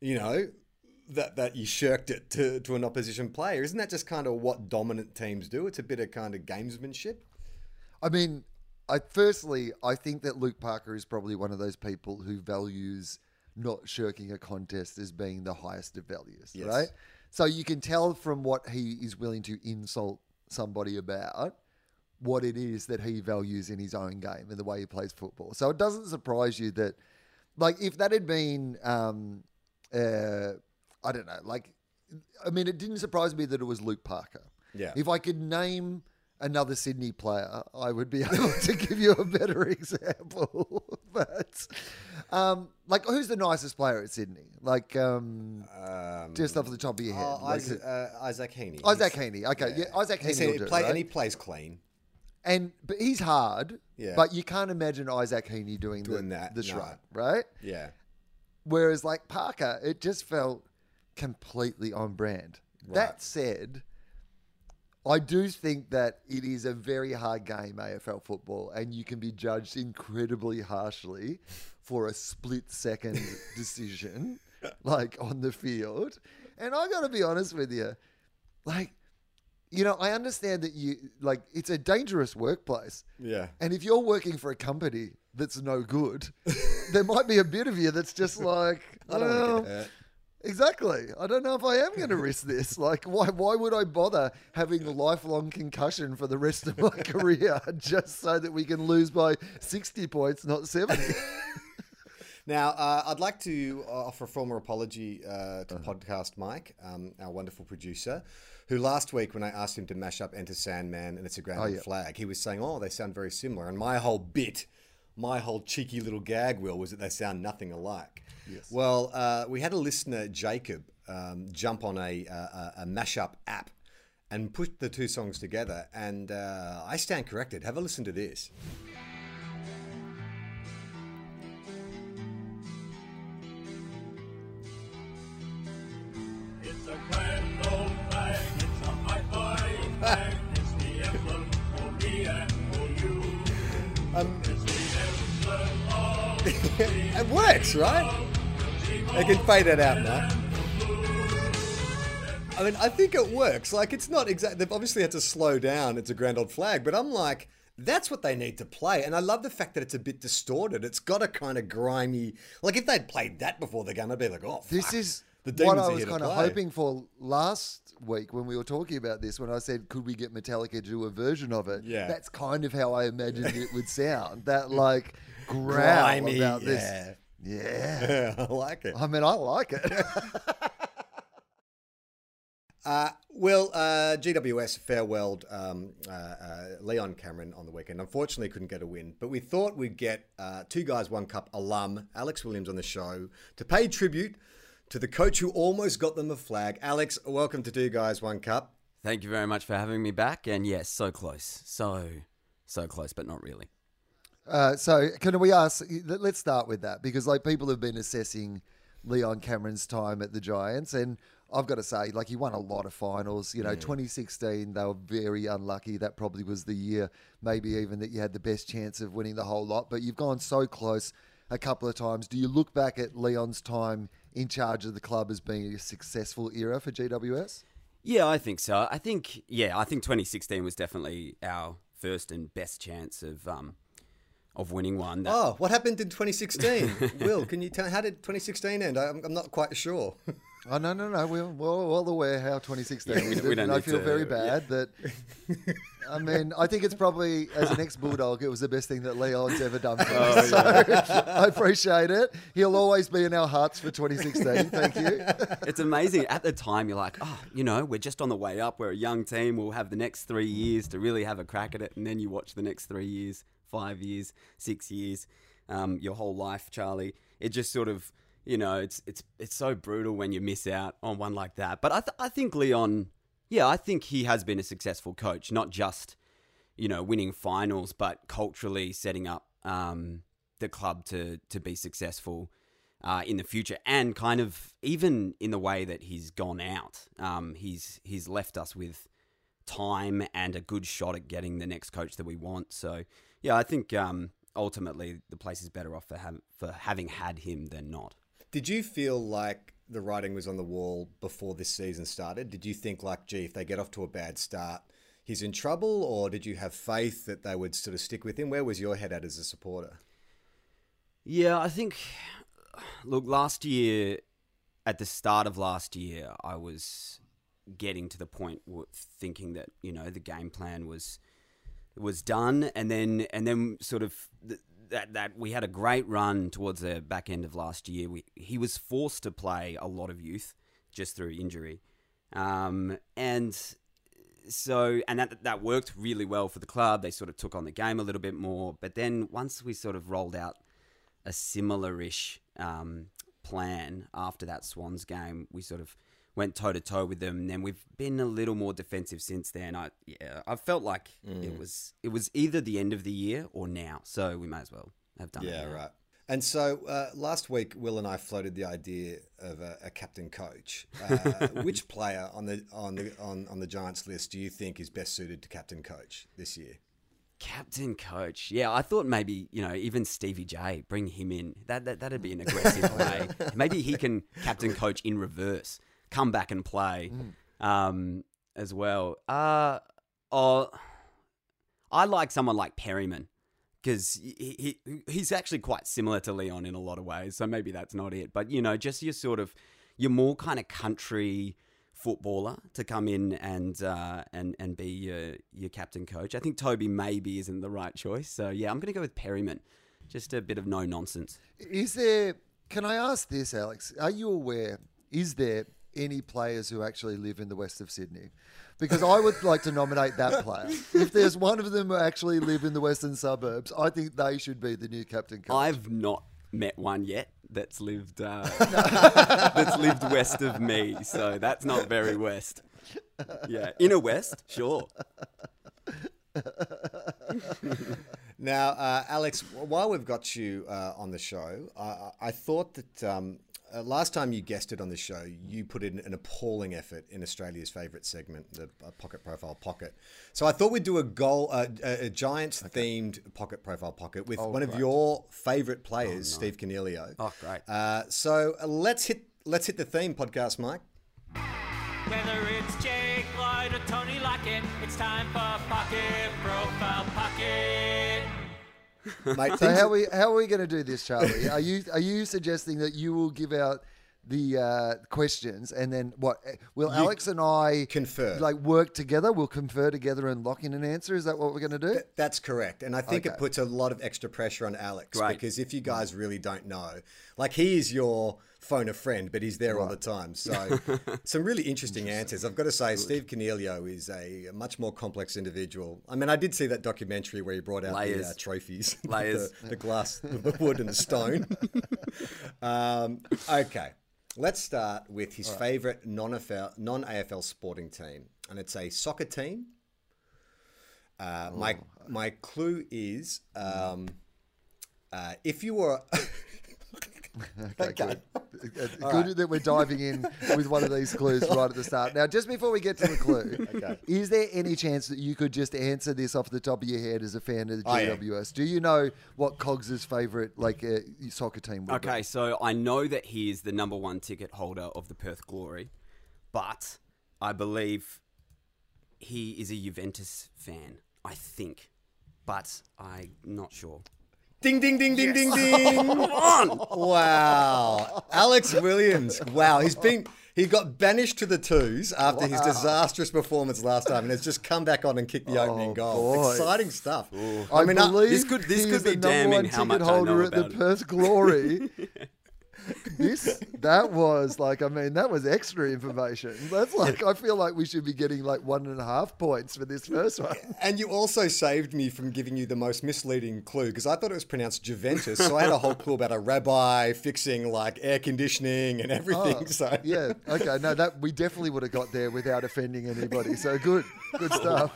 [SPEAKER 4] You know. That, that you shirked it to, to an opposition player. Isn't that just kind of what dominant teams do? It's a bit of kind of gamesmanship.
[SPEAKER 3] I mean, I firstly, I think that Luke Parker is probably one of those people who values not shirking a contest as being the highest of values,
[SPEAKER 4] Yes.
[SPEAKER 3] right? So you can tell from what he is willing to insult somebody about what it is that he values in his own game and the way he plays football. So it doesn't surprise you that, like, if that had been, um, uh, I don't know, like, I mean, it didn't surprise me that it was Luke Parker.
[SPEAKER 4] Yeah.
[SPEAKER 3] If I could name another Sydney player, I would be <laughs> able to give you a better example. <laughs> but, um, like, who's the nicest player at Sydney? Like, um,
[SPEAKER 4] Um,
[SPEAKER 3] just off the top of your head.
[SPEAKER 4] oh,
[SPEAKER 3] like,
[SPEAKER 4] Isaac, uh, Isaac Heaney.
[SPEAKER 3] Isaac Heaney. Okay, yeah, Isaac Heaney
[SPEAKER 4] he
[SPEAKER 3] do it, right?
[SPEAKER 4] and he plays clean.
[SPEAKER 3] And but he's hard.
[SPEAKER 4] Yeah.
[SPEAKER 3] But you can't imagine Isaac Heaney doing,
[SPEAKER 4] Doing
[SPEAKER 3] the,
[SPEAKER 4] that,
[SPEAKER 3] the
[SPEAKER 4] no.
[SPEAKER 3] right?
[SPEAKER 4] Yeah.
[SPEAKER 3] Whereas like Parker, it just felt completely on brand.
[SPEAKER 4] Right.
[SPEAKER 3] That said, I do think that it is a very hard game, AFL football, and you can be judged incredibly harshly for a split second <laughs> decision, like on the field. And I got to be honest with you, like, you know, I understand that you like it's a dangerous workplace.
[SPEAKER 4] Yeah.
[SPEAKER 3] And if you're working for a company that's no good, <laughs> there might be a bit of you that's just like,
[SPEAKER 4] I don't want
[SPEAKER 3] Exactly. I don't know if I am going <laughs> to risk this. Like, why? Why would I bother having a lifelong concussion for the rest of my <laughs> career just so that we can lose by sixty points, not seventy? <laughs>
[SPEAKER 4] Now, uh, I'd like to offer a formal apology uh,
[SPEAKER 3] Uh-huh.
[SPEAKER 4] to Podcast Mike, um, our wonderful producer, who last week, when I asked him to mash up Enter Sandman and It's a Grand
[SPEAKER 3] Oh, yeah.
[SPEAKER 4] Flag, he was saying, oh, they sound very similar. And my whole bit, my whole cheeky little gag, Will, was that they sound nothing alike.
[SPEAKER 3] Yes.
[SPEAKER 4] Well, uh, we had a listener, Jacob, um, jump on a, a, a- a mashup app and put the two songs together. And uh, I stand corrected. Have a listen to this.
[SPEAKER 2] It's <laughs> <laughs>
[SPEAKER 4] It works, right? I can fade that out, now. I mean, I think it works. Like, it's not exactly. They've obviously had to slow down. It's a grand old flag, but I'm like, that's what they need to play. And I love the fact that it's a bit distorted. It's got a kind of grimy. Like, if they'd played that before the game, I'd be like, oh,
[SPEAKER 3] This is
[SPEAKER 4] the
[SPEAKER 3] what I was kind of hoping for last week when we were talking about this. When I said, "Could we get Metallica to do a version of it?"
[SPEAKER 4] Yeah.
[SPEAKER 3] that's kind of how I imagined it would sound. That like growl
[SPEAKER 4] Grimy,
[SPEAKER 3] about
[SPEAKER 4] yeah.
[SPEAKER 3] this. Yeah.
[SPEAKER 4] Yeah, <laughs> I like it.
[SPEAKER 3] I mean, I like it. <laughs>
[SPEAKER 4] Uh, well, uh, GWS farewelled um, uh, uh, Leon Cameron on the weekend. Unfortunately, couldn't get a win, but we thought we'd get uh, two guys, one cup alum, Alex Williams, on the show to pay tribute to the coach who almost got them a flag. Alex, welcome to Two Guys, One Cup.
[SPEAKER 9] Thank you very much for having me back. And yes, so close. So, so close, but not really.
[SPEAKER 3] Uh, so can we ask? let- Let's start with that because like people have been assessing Leon Cameron's time at the Giants, and I've got to say, like he won a lot of finals. You know, 2016 they were very unlucky. That probably was the year, maybe even that you had the best chance of winning the whole lot. But you've gone so close a couple of times. Do you look back at Leon's time in charge of the club as being a successful era for GWS?
[SPEAKER 9] Yeah, I think so. I think, yeah, I think 2016 was definitely our first and best chance of um, of winning one. That-
[SPEAKER 4] Oh, what happened in 2016? <laughs> Will, can you tell how did 2016 end? I'm, I'm not quite sure.
[SPEAKER 3] Oh no, no, no. We're well, well aware how 2016
[SPEAKER 9] Yeah, we-
[SPEAKER 3] ended,
[SPEAKER 9] we don't
[SPEAKER 3] and I feel
[SPEAKER 9] to-
[SPEAKER 3] very
[SPEAKER 9] yeah.
[SPEAKER 3] bad that. I mean, I think it's probably as an ex-bulldog, it was the best thing that Leon's ever done for
[SPEAKER 9] Oh,
[SPEAKER 3] us. So <laughs> I appreciate it. He'll always be in our hearts for 2016. Thank you. <laughs>
[SPEAKER 9] it's amazing. At the time, you're like, oh, you know, we're just on the way up. We're a young team. We'll have the next three years to really have a crack at it. And then you watch the next three years, five years, six years, um, your whole life, Charlie. It just sort of, you know, it's it's it's so brutal when you miss out on one like that. But I, th- I think Leon, yeah, I think he has been a successful coach, not just, you know, winning finals, but culturally setting up um, the club to to be successful uh, in the future, and kind of even in the way that he's gone out. Um, he's he's left us with time and a good shot at getting the next coach that we want. So yeah, I think um, ultimately the place is better off for ha- for having had him than not.
[SPEAKER 4] Did you feel like the writing was on the wall before this season started? Did you think like, gee, if they get off to a bad start, he's in trouble, or did you have faith that they would sort of stick with him? Where was your head at as a supporter?
[SPEAKER 9] Yeah, I think. Look, last year, at the start of last year, I was getting to the point thinking that you know the game plan was was done, and then and then sort of th- that that we had a great run towards the back end of last year. We, he was forced to play a lot of youth just through injury, um, and so and that that worked really well for the club. They sort of took on the game a little bit more, but then once we sort of rolled out a similar-ish um, plan after that Swans game, we sort of went toe to toe with them. And then we've been a little more defensive since then. I yeah, I felt like it was it was either the end of the year or now, so we may as well have done it.
[SPEAKER 4] Yeah,
[SPEAKER 9] now.
[SPEAKER 4] right. And so uh, last week, Will and I floated the idea of a, a captain coach. Uh, <laughs> which player on the on the on, on the Giants list do you think is best suited to captain coach this year?
[SPEAKER 9] Captain coach. Yeah, I thought maybe, you know, even Stevie J, bring him in. That, that that'd be an aggressive <laughs> play. Maybe he can captain coach in reverse, come back and play um, as well. Uh oh I like someone like Perryman because he, he he's actually quite similar to Leon in a lot of ways. So maybe that's not it, but you know, just your sort of your more kind of country footballer to come in and uh, and and be your your captain coach. I think Toby maybe isn't the right choice. So yeah, I'm going to go with Perryman. Just a bit of no nonsense.
[SPEAKER 3] Is there? Can I ask this, Alex? Are you aware? Is there any players who actually live in the west of Sydney? Because I would like to nominate that player. If there's one of them who actually live in the western suburbs, I think they should be the new captain coach.
[SPEAKER 9] I've not met one yet that's lived uh, <laughs> that's lived west of me, so that's not very west. Yeah, inner west, sure.
[SPEAKER 4] Now, uh, Alex, while we've got you uh, on the show, I, I thought that um, uh, last time you guessed it on the show, you put in an appalling effort in Australia's favourite segment, the uh, Pocket Profile Pocket. So I thought we'd do a goal, uh, a, a Giants themed Pocket Profile Pocket with one of your favourite players, Steve Coniglio.
[SPEAKER 9] Oh, great.
[SPEAKER 4] Uh, so uh, let's hit let's hit the theme, podcast Mike.
[SPEAKER 10] Whether it's Jake Lloyd or Tony Lockett, it's time for Pocket Profile Pocket.
[SPEAKER 4] Mate,
[SPEAKER 3] So how are we how are we going to do this, Charlie? Are you are you suggesting that you will give out the uh, questions and then what? Will Alex and I
[SPEAKER 4] confer.
[SPEAKER 3] like work together? We'll confer together and lock in an answer. Is that what we're going to do?
[SPEAKER 4] Th- That's correct. And I think it puts a lot of extra pressure on Alex
[SPEAKER 9] Great.
[SPEAKER 4] because if you guys really don't know, like he is your phone a friend, but he's there all the time. So <laughs> some really interesting answers. I've got to say, Steve Coniglio is a much more complex individual. I mean, I did see that documentary where he brought out the uh, trophies, <laughs>
[SPEAKER 9] Layers.
[SPEAKER 4] the, the glass, the wood, and the stone. <laughs> um, okay. Let's start with his favourite non-AFL, non-AFL sporting team, and it's a soccer team. Uh, my my clue is um, uh, if you were
[SPEAKER 3] Okay, good. Uh, Good that we're diving in with one of these clues <laughs> right at the start. Now, just before we get to the clue, is there any chance that you could just answer this off the top of your head as a fan of the
[SPEAKER 4] I.
[SPEAKER 3] GWS? Do you know what Cogs's favourite like uh, soccer team would
[SPEAKER 9] Okay, so I know that he is the number one ticket holder of the Perth Glory, but I believe he is a Juventus fan. I think, but I'm not sure.
[SPEAKER 4] Ding ding ding ding ding <laughs> ding. On wow, Alex Williams. Wow, he's been he got banished to the twos after his disastrous performance last time, and has just come back on and kicked the opening goal.
[SPEAKER 3] boy.
[SPEAKER 4] Exciting stuff.
[SPEAKER 3] be? I,
[SPEAKER 4] mean, uh,
[SPEAKER 9] this could- this could be damning how much I
[SPEAKER 3] holder
[SPEAKER 9] know
[SPEAKER 3] at the. Perth Glory. <laughs> this that was like I mean that was extra information. That's like I feel like we should be getting like one and a half points for this first one.
[SPEAKER 4] And you also saved me from giving you the most misleading clue because I thought it was pronounced Juventus, so I had a whole clue about a rabbi fixing like air conditioning and everything. so
[SPEAKER 3] Oh, Yeah. Okay. No, that we definitely would have got there without offending anybody. So good. Good stuff.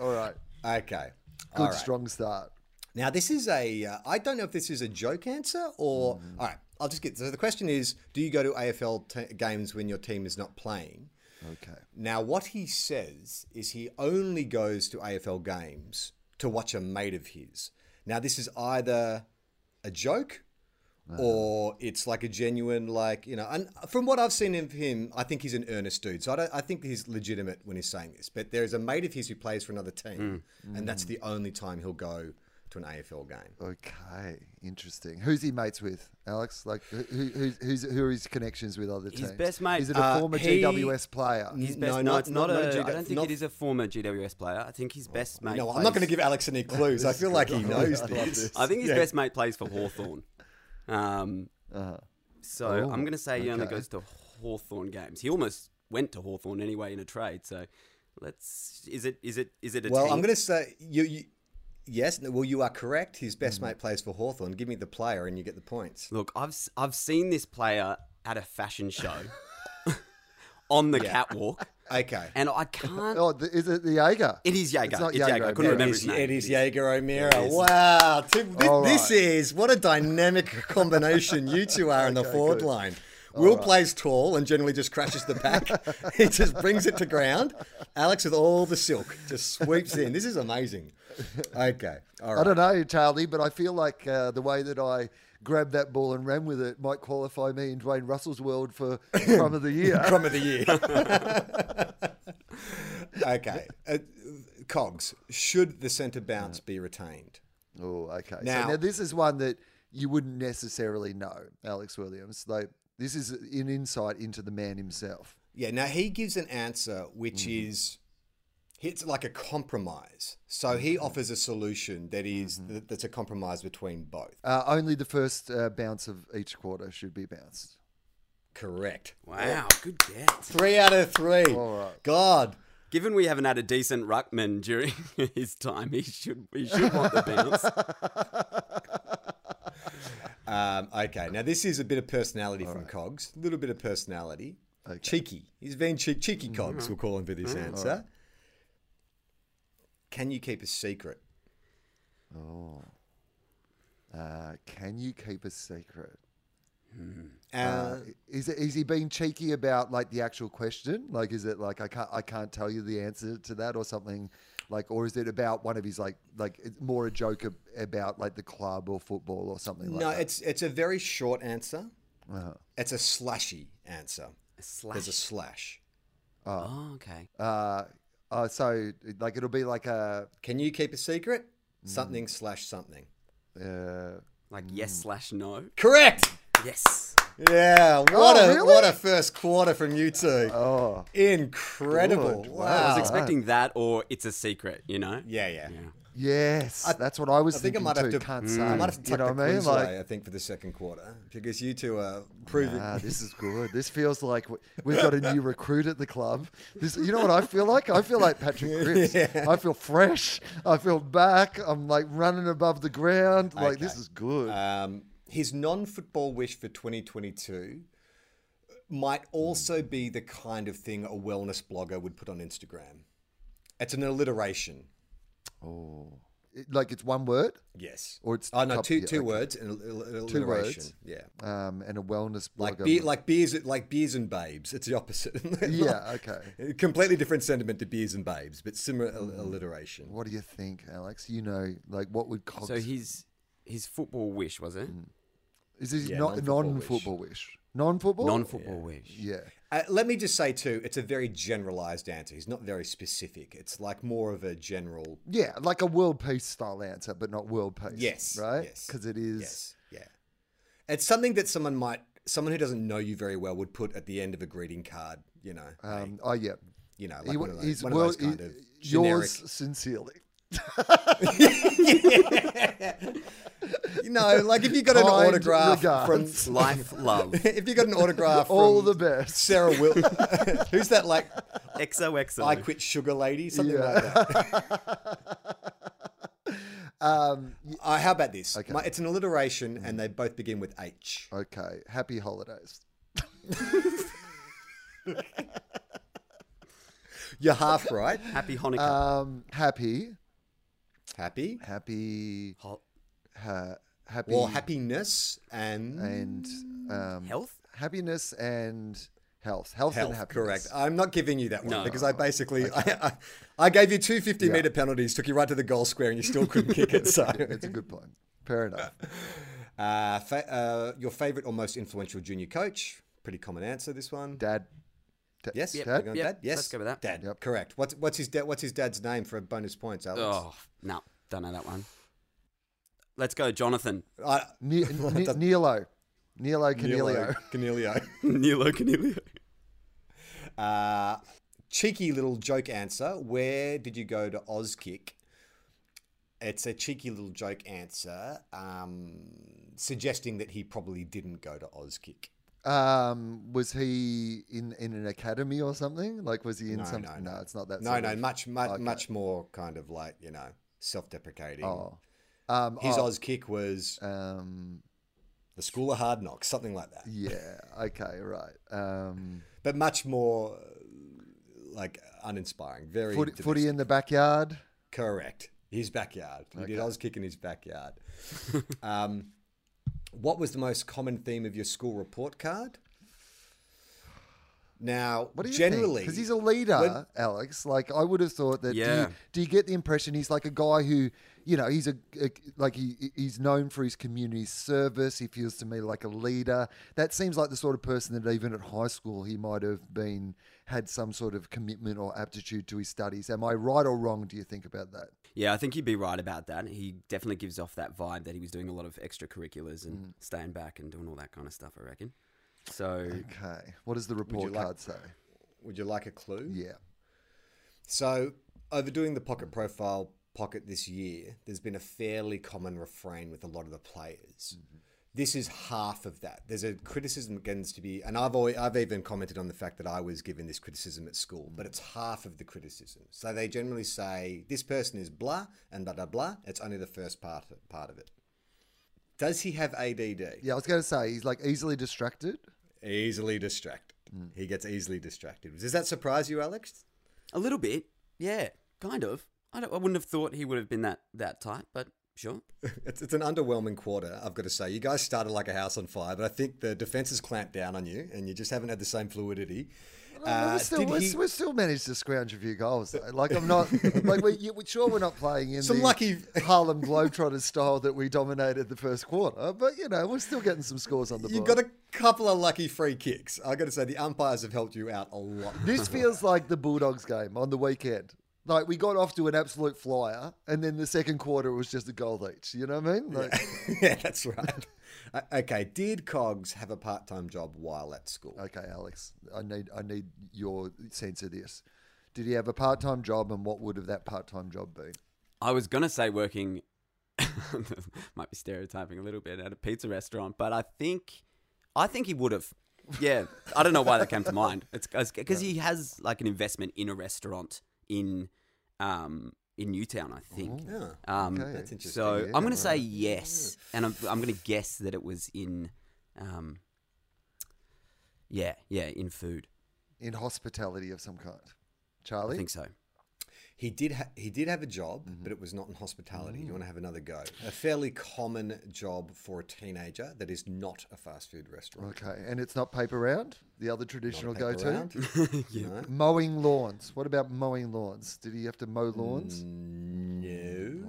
[SPEAKER 3] All right.
[SPEAKER 4] okay,
[SPEAKER 3] Good
[SPEAKER 4] right.
[SPEAKER 3] strong start.
[SPEAKER 4] Now, this is a. Uh, I don't know if this is a joke answer or. All right, I'll just get. So the question is do you go to AFL t- games when your team is not playing?
[SPEAKER 3] Okay.
[SPEAKER 4] Now, what he says is he only goes to AFL games to watch a mate of his. Now, this is either a joke uh-huh. or it's like a genuine like you know. And from what I've seen of him, I think he's an earnest dude. So I. I think he's legitimate when he's saying this. But there is a mate of his who plays for another team, hmm. and that's hmm. the only time he'll go to an AFL game.
[SPEAKER 3] Okay, interesting. Who's he mates with, Alex? Like, who, who's, who's who are his connections with other teams?
[SPEAKER 9] His
[SPEAKER 3] teams?
[SPEAKER 9] best mate-
[SPEAKER 3] Is it a
[SPEAKER 4] Uh,
[SPEAKER 3] former
[SPEAKER 4] he-
[SPEAKER 3] GWS player?
[SPEAKER 9] His
[SPEAKER 4] No,
[SPEAKER 9] best, no,
[SPEAKER 4] not-
[SPEAKER 9] it's not,
[SPEAKER 4] not- not
[SPEAKER 9] I don't think
[SPEAKER 4] not-
[SPEAKER 9] it is a former GWS player. I think his best mate.
[SPEAKER 4] No, I'm
[SPEAKER 9] plays,
[SPEAKER 4] not going to give Alex any clues. I feel like he <laughs> knows this.
[SPEAKER 3] this.
[SPEAKER 9] I think his
[SPEAKER 4] Yeah.
[SPEAKER 9] best mate plays for Hawthorn. Um,
[SPEAKER 3] Uh-huh.
[SPEAKER 9] so
[SPEAKER 3] Oh,
[SPEAKER 9] I'm going to say he only goes to Hawthorn games. He almost went to Hawthorn anyway in a trade. So let's. Is it? Is it? Is it a?
[SPEAKER 4] Well,
[SPEAKER 9] team?
[SPEAKER 4] I'm going to say you. you Yes, well, you are correct. His
[SPEAKER 3] Mm.
[SPEAKER 4] best mate plays for Hawthorn. Give me the player and you get the points.
[SPEAKER 9] Look, I've s- I've seen this player at a fashion show <laughs> <laughs> on the
[SPEAKER 4] Yeah.
[SPEAKER 9] catwalk, <laughs>
[SPEAKER 4] Okay.
[SPEAKER 9] and I can't.
[SPEAKER 3] Oh, the, is it the Jaeger?
[SPEAKER 9] It is Jaeger.
[SPEAKER 3] It's not
[SPEAKER 9] It's Jaeger. I couldn't
[SPEAKER 3] O'Meara.
[SPEAKER 9] remember
[SPEAKER 4] It
[SPEAKER 9] his name.
[SPEAKER 4] it is
[SPEAKER 9] It is.
[SPEAKER 4] Jaeger O'Meara.
[SPEAKER 9] It is.
[SPEAKER 4] Wow. Tim, thi-
[SPEAKER 3] All
[SPEAKER 4] this is what a dynamic combination you two are in the
[SPEAKER 3] Okay,
[SPEAKER 4] forward
[SPEAKER 3] good.
[SPEAKER 4] line. Will plays tall and generally just crashes the pack. <laughs> he just brings it to ground. Alex with all the silk just sweeps in. This is amazing. Okay. All right.
[SPEAKER 3] I don't know, Charlie, but I feel like uh, the way that I grabbed that ball and ran with it might qualify me in Dwayne Russell's world for Crumb of the Year. <laughs>
[SPEAKER 4] Crumb of the year. <laughs> okay. Uh, Cogs. Should the centre bounce be retained?
[SPEAKER 3] Oh, okay.
[SPEAKER 4] Now-
[SPEAKER 3] so now this is one that you wouldn't necessarily know, Alex Williams. Like this is an insight into the man himself.
[SPEAKER 4] Yeah, now he gives an answer which is it's like a compromise. So he offers a solution that is- that- that's a compromise between both.
[SPEAKER 3] Uh, only the first uh, bounce of each quarter should be bounced.
[SPEAKER 4] Correct.
[SPEAKER 9] Wow, good guess.
[SPEAKER 4] Three out of three.
[SPEAKER 3] All right.
[SPEAKER 4] God.
[SPEAKER 9] Given we haven't had a decent ruckman during <laughs> his time, he should he should want the bounce. <laughs>
[SPEAKER 4] Um, okay, now this is a bit of personality from Cogs. A little bit of personality. Cheeky. He's being che- cheeky Cogs, we'll call him for this answer. Can you keep a secret?
[SPEAKER 3] Oh. Uh, can you keep a secret?
[SPEAKER 4] Uh,
[SPEAKER 3] Uh, is it is he being cheeky about like the actual question? Like, is it like I can't I can't tell you the answer to that or something? Like, or is it about one of his like like it's more a joke ab- about like the club or football or something like
[SPEAKER 4] no,
[SPEAKER 3] that?
[SPEAKER 4] it's it's a very short answer.
[SPEAKER 3] Uh-huh.
[SPEAKER 4] It's a slashy answer.
[SPEAKER 9] A slash.
[SPEAKER 4] There's a slash.
[SPEAKER 9] Oh, okay.
[SPEAKER 3] Uh, uh, so like it'll be like a
[SPEAKER 4] Can you keep a secret? Something slash something.
[SPEAKER 3] uh,
[SPEAKER 9] Like yes slash no.
[SPEAKER 4] Correct.
[SPEAKER 9] Yes.
[SPEAKER 4] Yeah. What
[SPEAKER 3] Oh,
[SPEAKER 4] a
[SPEAKER 3] really?
[SPEAKER 4] what a first quarter from you two.
[SPEAKER 3] oh
[SPEAKER 4] Incredible.
[SPEAKER 3] Good.
[SPEAKER 4] Wow.
[SPEAKER 9] I was expecting that or it's a secret, you know?
[SPEAKER 4] Yeah, yeah. yeah.
[SPEAKER 3] yes,
[SPEAKER 4] I-
[SPEAKER 3] that's what I was
[SPEAKER 4] I think I
[SPEAKER 3] thinking
[SPEAKER 4] might have
[SPEAKER 3] too.
[SPEAKER 4] to.
[SPEAKER 3] Can't
[SPEAKER 4] I
[SPEAKER 3] say.
[SPEAKER 4] might have to
[SPEAKER 3] you
[SPEAKER 4] tuck
[SPEAKER 3] know
[SPEAKER 4] the
[SPEAKER 3] what I mean? Like,
[SPEAKER 4] away. I think for the second quarter because you two are proving.
[SPEAKER 3] Ah, this is good. This <laughs> feels like we've got a new <laughs> recruit at the club. This, you know what I feel like? I feel like Patrick Cripps. I feel fresh. I feel back. I'm like running above the ground. Like this is good.
[SPEAKER 4] Um, his non-football wish for 2022 might also be the kind of thing a wellness blogger would put on Instagram. It's an alliteration.
[SPEAKER 3] oh, like it's one word.
[SPEAKER 4] Yes.
[SPEAKER 3] Or it's
[SPEAKER 4] oh no,
[SPEAKER 3] coup-
[SPEAKER 4] two
[SPEAKER 3] yeah,
[SPEAKER 4] two
[SPEAKER 3] okay.
[SPEAKER 4] words and an al- al-
[SPEAKER 3] Two
[SPEAKER 4] alliteration.
[SPEAKER 3] words.
[SPEAKER 4] Yeah.
[SPEAKER 3] Um, and a wellness
[SPEAKER 4] Like
[SPEAKER 3] blogger.
[SPEAKER 4] beer, like beers, like beers and babes. It's the opposite. <laughs>
[SPEAKER 3] yeah. Okay.
[SPEAKER 4] Completely different sentiment to beers and babes, but similar al- alliteration.
[SPEAKER 3] What do you think, Alex? You know, like what would Cox?
[SPEAKER 9] So his his football wish, was it?
[SPEAKER 3] Is this
[SPEAKER 4] Yeah,
[SPEAKER 3] not
[SPEAKER 4] non-football
[SPEAKER 3] non-football wish? Non-football.
[SPEAKER 9] Non-football wish.
[SPEAKER 3] Yeah.
[SPEAKER 4] Uh, let me just say too, it's a very generalized answer. He's not very specific. It's like more of a general.
[SPEAKER 3] Yeah, like a world peace style answer, but not world peace.
[SPEAKER 4] Yes.
[SPEAKER 3] Right.
[SPEAKER 4] Yes.
[SPEAKER 3] Because it is.
[SPEAKER 4] Yes. Yeah. It's something that someone might, someone who doesn't know you very well, would put at the end of a greeting card. You know. hey,
[SPEAKER 3] Um, oh yeah.
[SPEAKER 4] you know, like
[SPEAKER 3] He,
[SPEAKER 4] one of those,
[SPEAKER 3] he's
[SPEAKER 4] one
[SPEAKER 3] well,
[SPEAKER 4] of those kind
[SPEAKER 3] he-
[SPEAKER 4] of
[SPEAKER 3] yours
[SPEAKER 4] generic.
[SPEAKER 3] Sincerely. <laughs>
[SPEAKER 4] You know, like if you got an
[SPEAKER 3] Kind
[SPEAKER 4] autograph
[SPEAKER 3] regards.
[SPEAKER 4] from
[SPEAKER 9] Life, love. <laughs>
[SPEAKER 4] if you got an autograph from
[SPEAKER 3] All the best.
[SPEAKER 4] Sarah Will, <laughs> who's that? Like
[SPEAKER 9] XOXO.
[SPEAKER 4] I quit sugar lady, something
[SPEAKER 3] Yeah.
[SPEAKER 4] like that.
[SPEAKER 3] Um,
[SPEAKER 4] Uh, how about this?
[SPEAKER 3] Okay.
[SPEAKER 4] My- it's an alliteration, and they both begin with H.
[SPEAKER 3] okay. Happy holidays.
[SPEAKER 4] You're half right.
[SPEAKER 9] Happy Hanukkah.
[SPEAKER 3] Um, happy,
[SPEAKER 4] Happy.
[SPEAKER 3] happy,
[SPEAKER 9] Hol-
[SPEAKER 3] ha, happy,
[SPEAKER 4] Well, happiness and
[SPEAKER 3] and um,
[SPEAKER 9] Health?
[SPEAKER 3] happiness and health, health,
[SPEAKER 4] health.
[SPEAKER 3] and happiness.
[SPEAKER 4] Correct. I'm not giving you that one
[SPEAKER 9] No.
[SPEAKER 4] because I basically I, I, I gave you two 50 meter penalties, took you right to the goal square, and you still couldn't kick it. So <laughs>
[SPEAKER 3] It's a good point. Fair enough. <laughs>
[SPEAKER 4] Uh, fa- uh, your favorite or most influential junior coach? Pretty common answer. This one.
[SPEAKER 3] Dad. Da-
[SPEAKER 4] Yes.
[SPEAKER 9] Yep.
[SPEAKER 3] Dad?
[SPEAKER 9] Yep.
[SPEAKER 4] Dad. Yes.
[SPEAKER 9] Let's go with that.
[SPEAKER 4] Dad.
[SPEAKER 3] Yep.
[SPEAKER 4] Correct. What's what's his dad? What's his dad's name for bonus points, Alex?
[SPEAKER 9] Oh, no, don't know that one. Let's go, Jonathan.
[SPEAKER 4] I-
[SPEAKER 3] Ne- Ne- Nilo. Nilo Coniglio.
[SPEAKER 4] Coniglio. <laughs>
[SPEAKER 9] Nilo Coniglio.
[SPEAKER 4] Uh, cheeky little joke answer. Where did you go to Auskick? It's a cheeky little joke answer, um, suggesting that he probably didn't go to Auskick.
[SPEAKER 3] Um, was he in, in an academy or something? Like, was he in
[SPEAKER 4] No,
[SPEAKER 3] some?
[SPEAKER 4] no, no.
[SPEAKER 3] it's not that.
[SPEAKER 4] No, no,
[SPEAKER 3] of-
[SPEAKER 4] much, much,
[SPEAKER 3] Okay.
[SPEAKER 4] much more kind of like you know self-deprecating.
[SPEAKER 3] Oh, um,
[SPEAKER 4] His
[SPEAKER 3] oh,
[SPEAKER 4] kick was
[SPEAKER 3] Um,
[SPEAKER 4] the School of Hard Knocks, something like that.
[SPEAKER 3] yeah. Okay. Right. Um,
[SPEAKER 4] But much more uh, like uninspiring. Very
[SPEAKER 3] footy, footy in the backyard.
[SPEAKER 4] Correct. His backyard. He did
[SPEAKER 3] Okay.
[SPEAKER 4] Auskick in his backyard. <laughs> um, what was the most common theme of your school report card? Now,
[SPEAKER 3] What do you
[SPEAKER 4] generally,
[SPEAKER 3] Because he's a leader,
[SPEAKER 4] when-
[SPEAKER 3] Alex. Like I would have thought that. Do,
[SPEAKER 9] Yeah.
[SPEAKER 3] you, do you get the impression he's like a guy who, you know, he's a, a like he he's known for his community service. He feels to me like a leader. That seems like the sort of person that even at high school he might have been had some sort of commitment or aptitude to his studies. Am I right or wrong? Do you think about that?
[SPEAKER 9] Yeah, I think you'd be right about that. He definitely gives off that vibe that he was doing a lot of extracurriculars and
[SPEAKER 3] Mm.
[SPEAKER 9] staying back and doing all that kind of stuff, I reckon. So,
[SPEAKER 3] Okay. What does the report
[SPEAKER 4] like-
[SPEAKER 3] card say?
[SPEAKER 4] would you like a clue?
[SPEAKER 3] Yeah.
[SPEAKER 4] So, overdoing the pocket profile pocket this year, there's been a fairly common refrain with a lot of the players. Mm-hmm. This is half of that. There's a criticism that begins to be, and I've always, I've even commented on the fact that I was given this criticism at school, but it's half of the criticism. So they generally say this person is blah and blah blah blah. It's only the first part part of it. Does he have ADD?
[SPEAKER 3] Yeah, I was going to say he's like easily distracted.
[SPEAKER 4] Easily distracted. Mm. He gets easily distracted. Does that surprise you, Alex?
[SPEAKER 9] a little bit, yeah, kind of. I, don't, I wouldn't have thought he would have been that, that type, but sure. <laughs>
[SPEAKER 4] It's, it's an underwhelming quarter, I've got to say. You guys started like a house on fire, but I think the defense has clamped down on you, and you just haven't had the same fluidity. Uh,
[SPEAKER 3] we still, we
[SPEAKER 4] he-
[SPEAKER 3] still managed to scrounge a few goals. Though. Like I'm not <laughs> like we you, sure we're not playing in
[SPEAKER 4] Some
[SPEAKER 3] the
[SPEAKER 4] lucky- <laughs>
[SPEAKER 3] Harlem Globetrotters style that we dominated the first quarter, but you know we're still getting some scores on the ball.
[SPEAKER 4] You
[SPEAKER 3] board.
[SPEAKER 4] got a couple of lucky free kicks. I got to say, the umpires have helped you out a lot.
[SPEAKER 3] This feels like the Bulldogs game on the weekend. Like we got off to an absolute flyer, and then the second quarter was just a goal each. You know what I mean? Like,
[SPEAKER 4] yeah, <laughs> that's right. <laughs> Uh, okay, did Cogs have a part-time job while at school?
[SPEAKER 3] okay, Alex, I need I need your sense of this. Did he have a part time job, and what would have that part time job been?
[SPEAKER 9] I was going to say working, <laughs> might be stereotyping a little bit, at a pizza restaurant, but I think, I think he would have. Yeah, I don't know why that came to mind. It's because he has like an investment in a restaurant in, um, in Newtown, I think.
[SPEAKER 4] Yeah.
[SPEAKER 9] Um,
[SPEAKER 3] Okay.
[SPEAKER 4] That's interesting.
[SPEAKER 9] So
[SPEAKER 3] Yeah,
[SPEAKER 9] I'm going to say
[SPEAKER 3] right.
[SPEAKER 9] yes, and I'm, I'm going to guess that it was in, um, yeah, yeah, in food.
[SPEAKER 3] In hospitality of some kind. Charlie, I
[SPEAKER 9] think so.
[SPEAKER 4] He did. Ha- he did have a job,
[SPEAKER 3] Mm-hmm.
[SPEAKER 4] but it was not in hospitality.
[SPEAKER 3] Mm.
[SPEAKER 4] You want to have another go? A fairly common job for a teenager that is not a fast food restaurant.
[SPEAKER 3] Okay, and it's not paper round, the other traditional go to. <laughs>
[SPEAKER 9] Yeah.
[SPEAKER 4] No.
[SPEAKER 3] Mowing lawns. What about mowing lawns? Did he have to mow lawns?
[SPEAKER 4] No.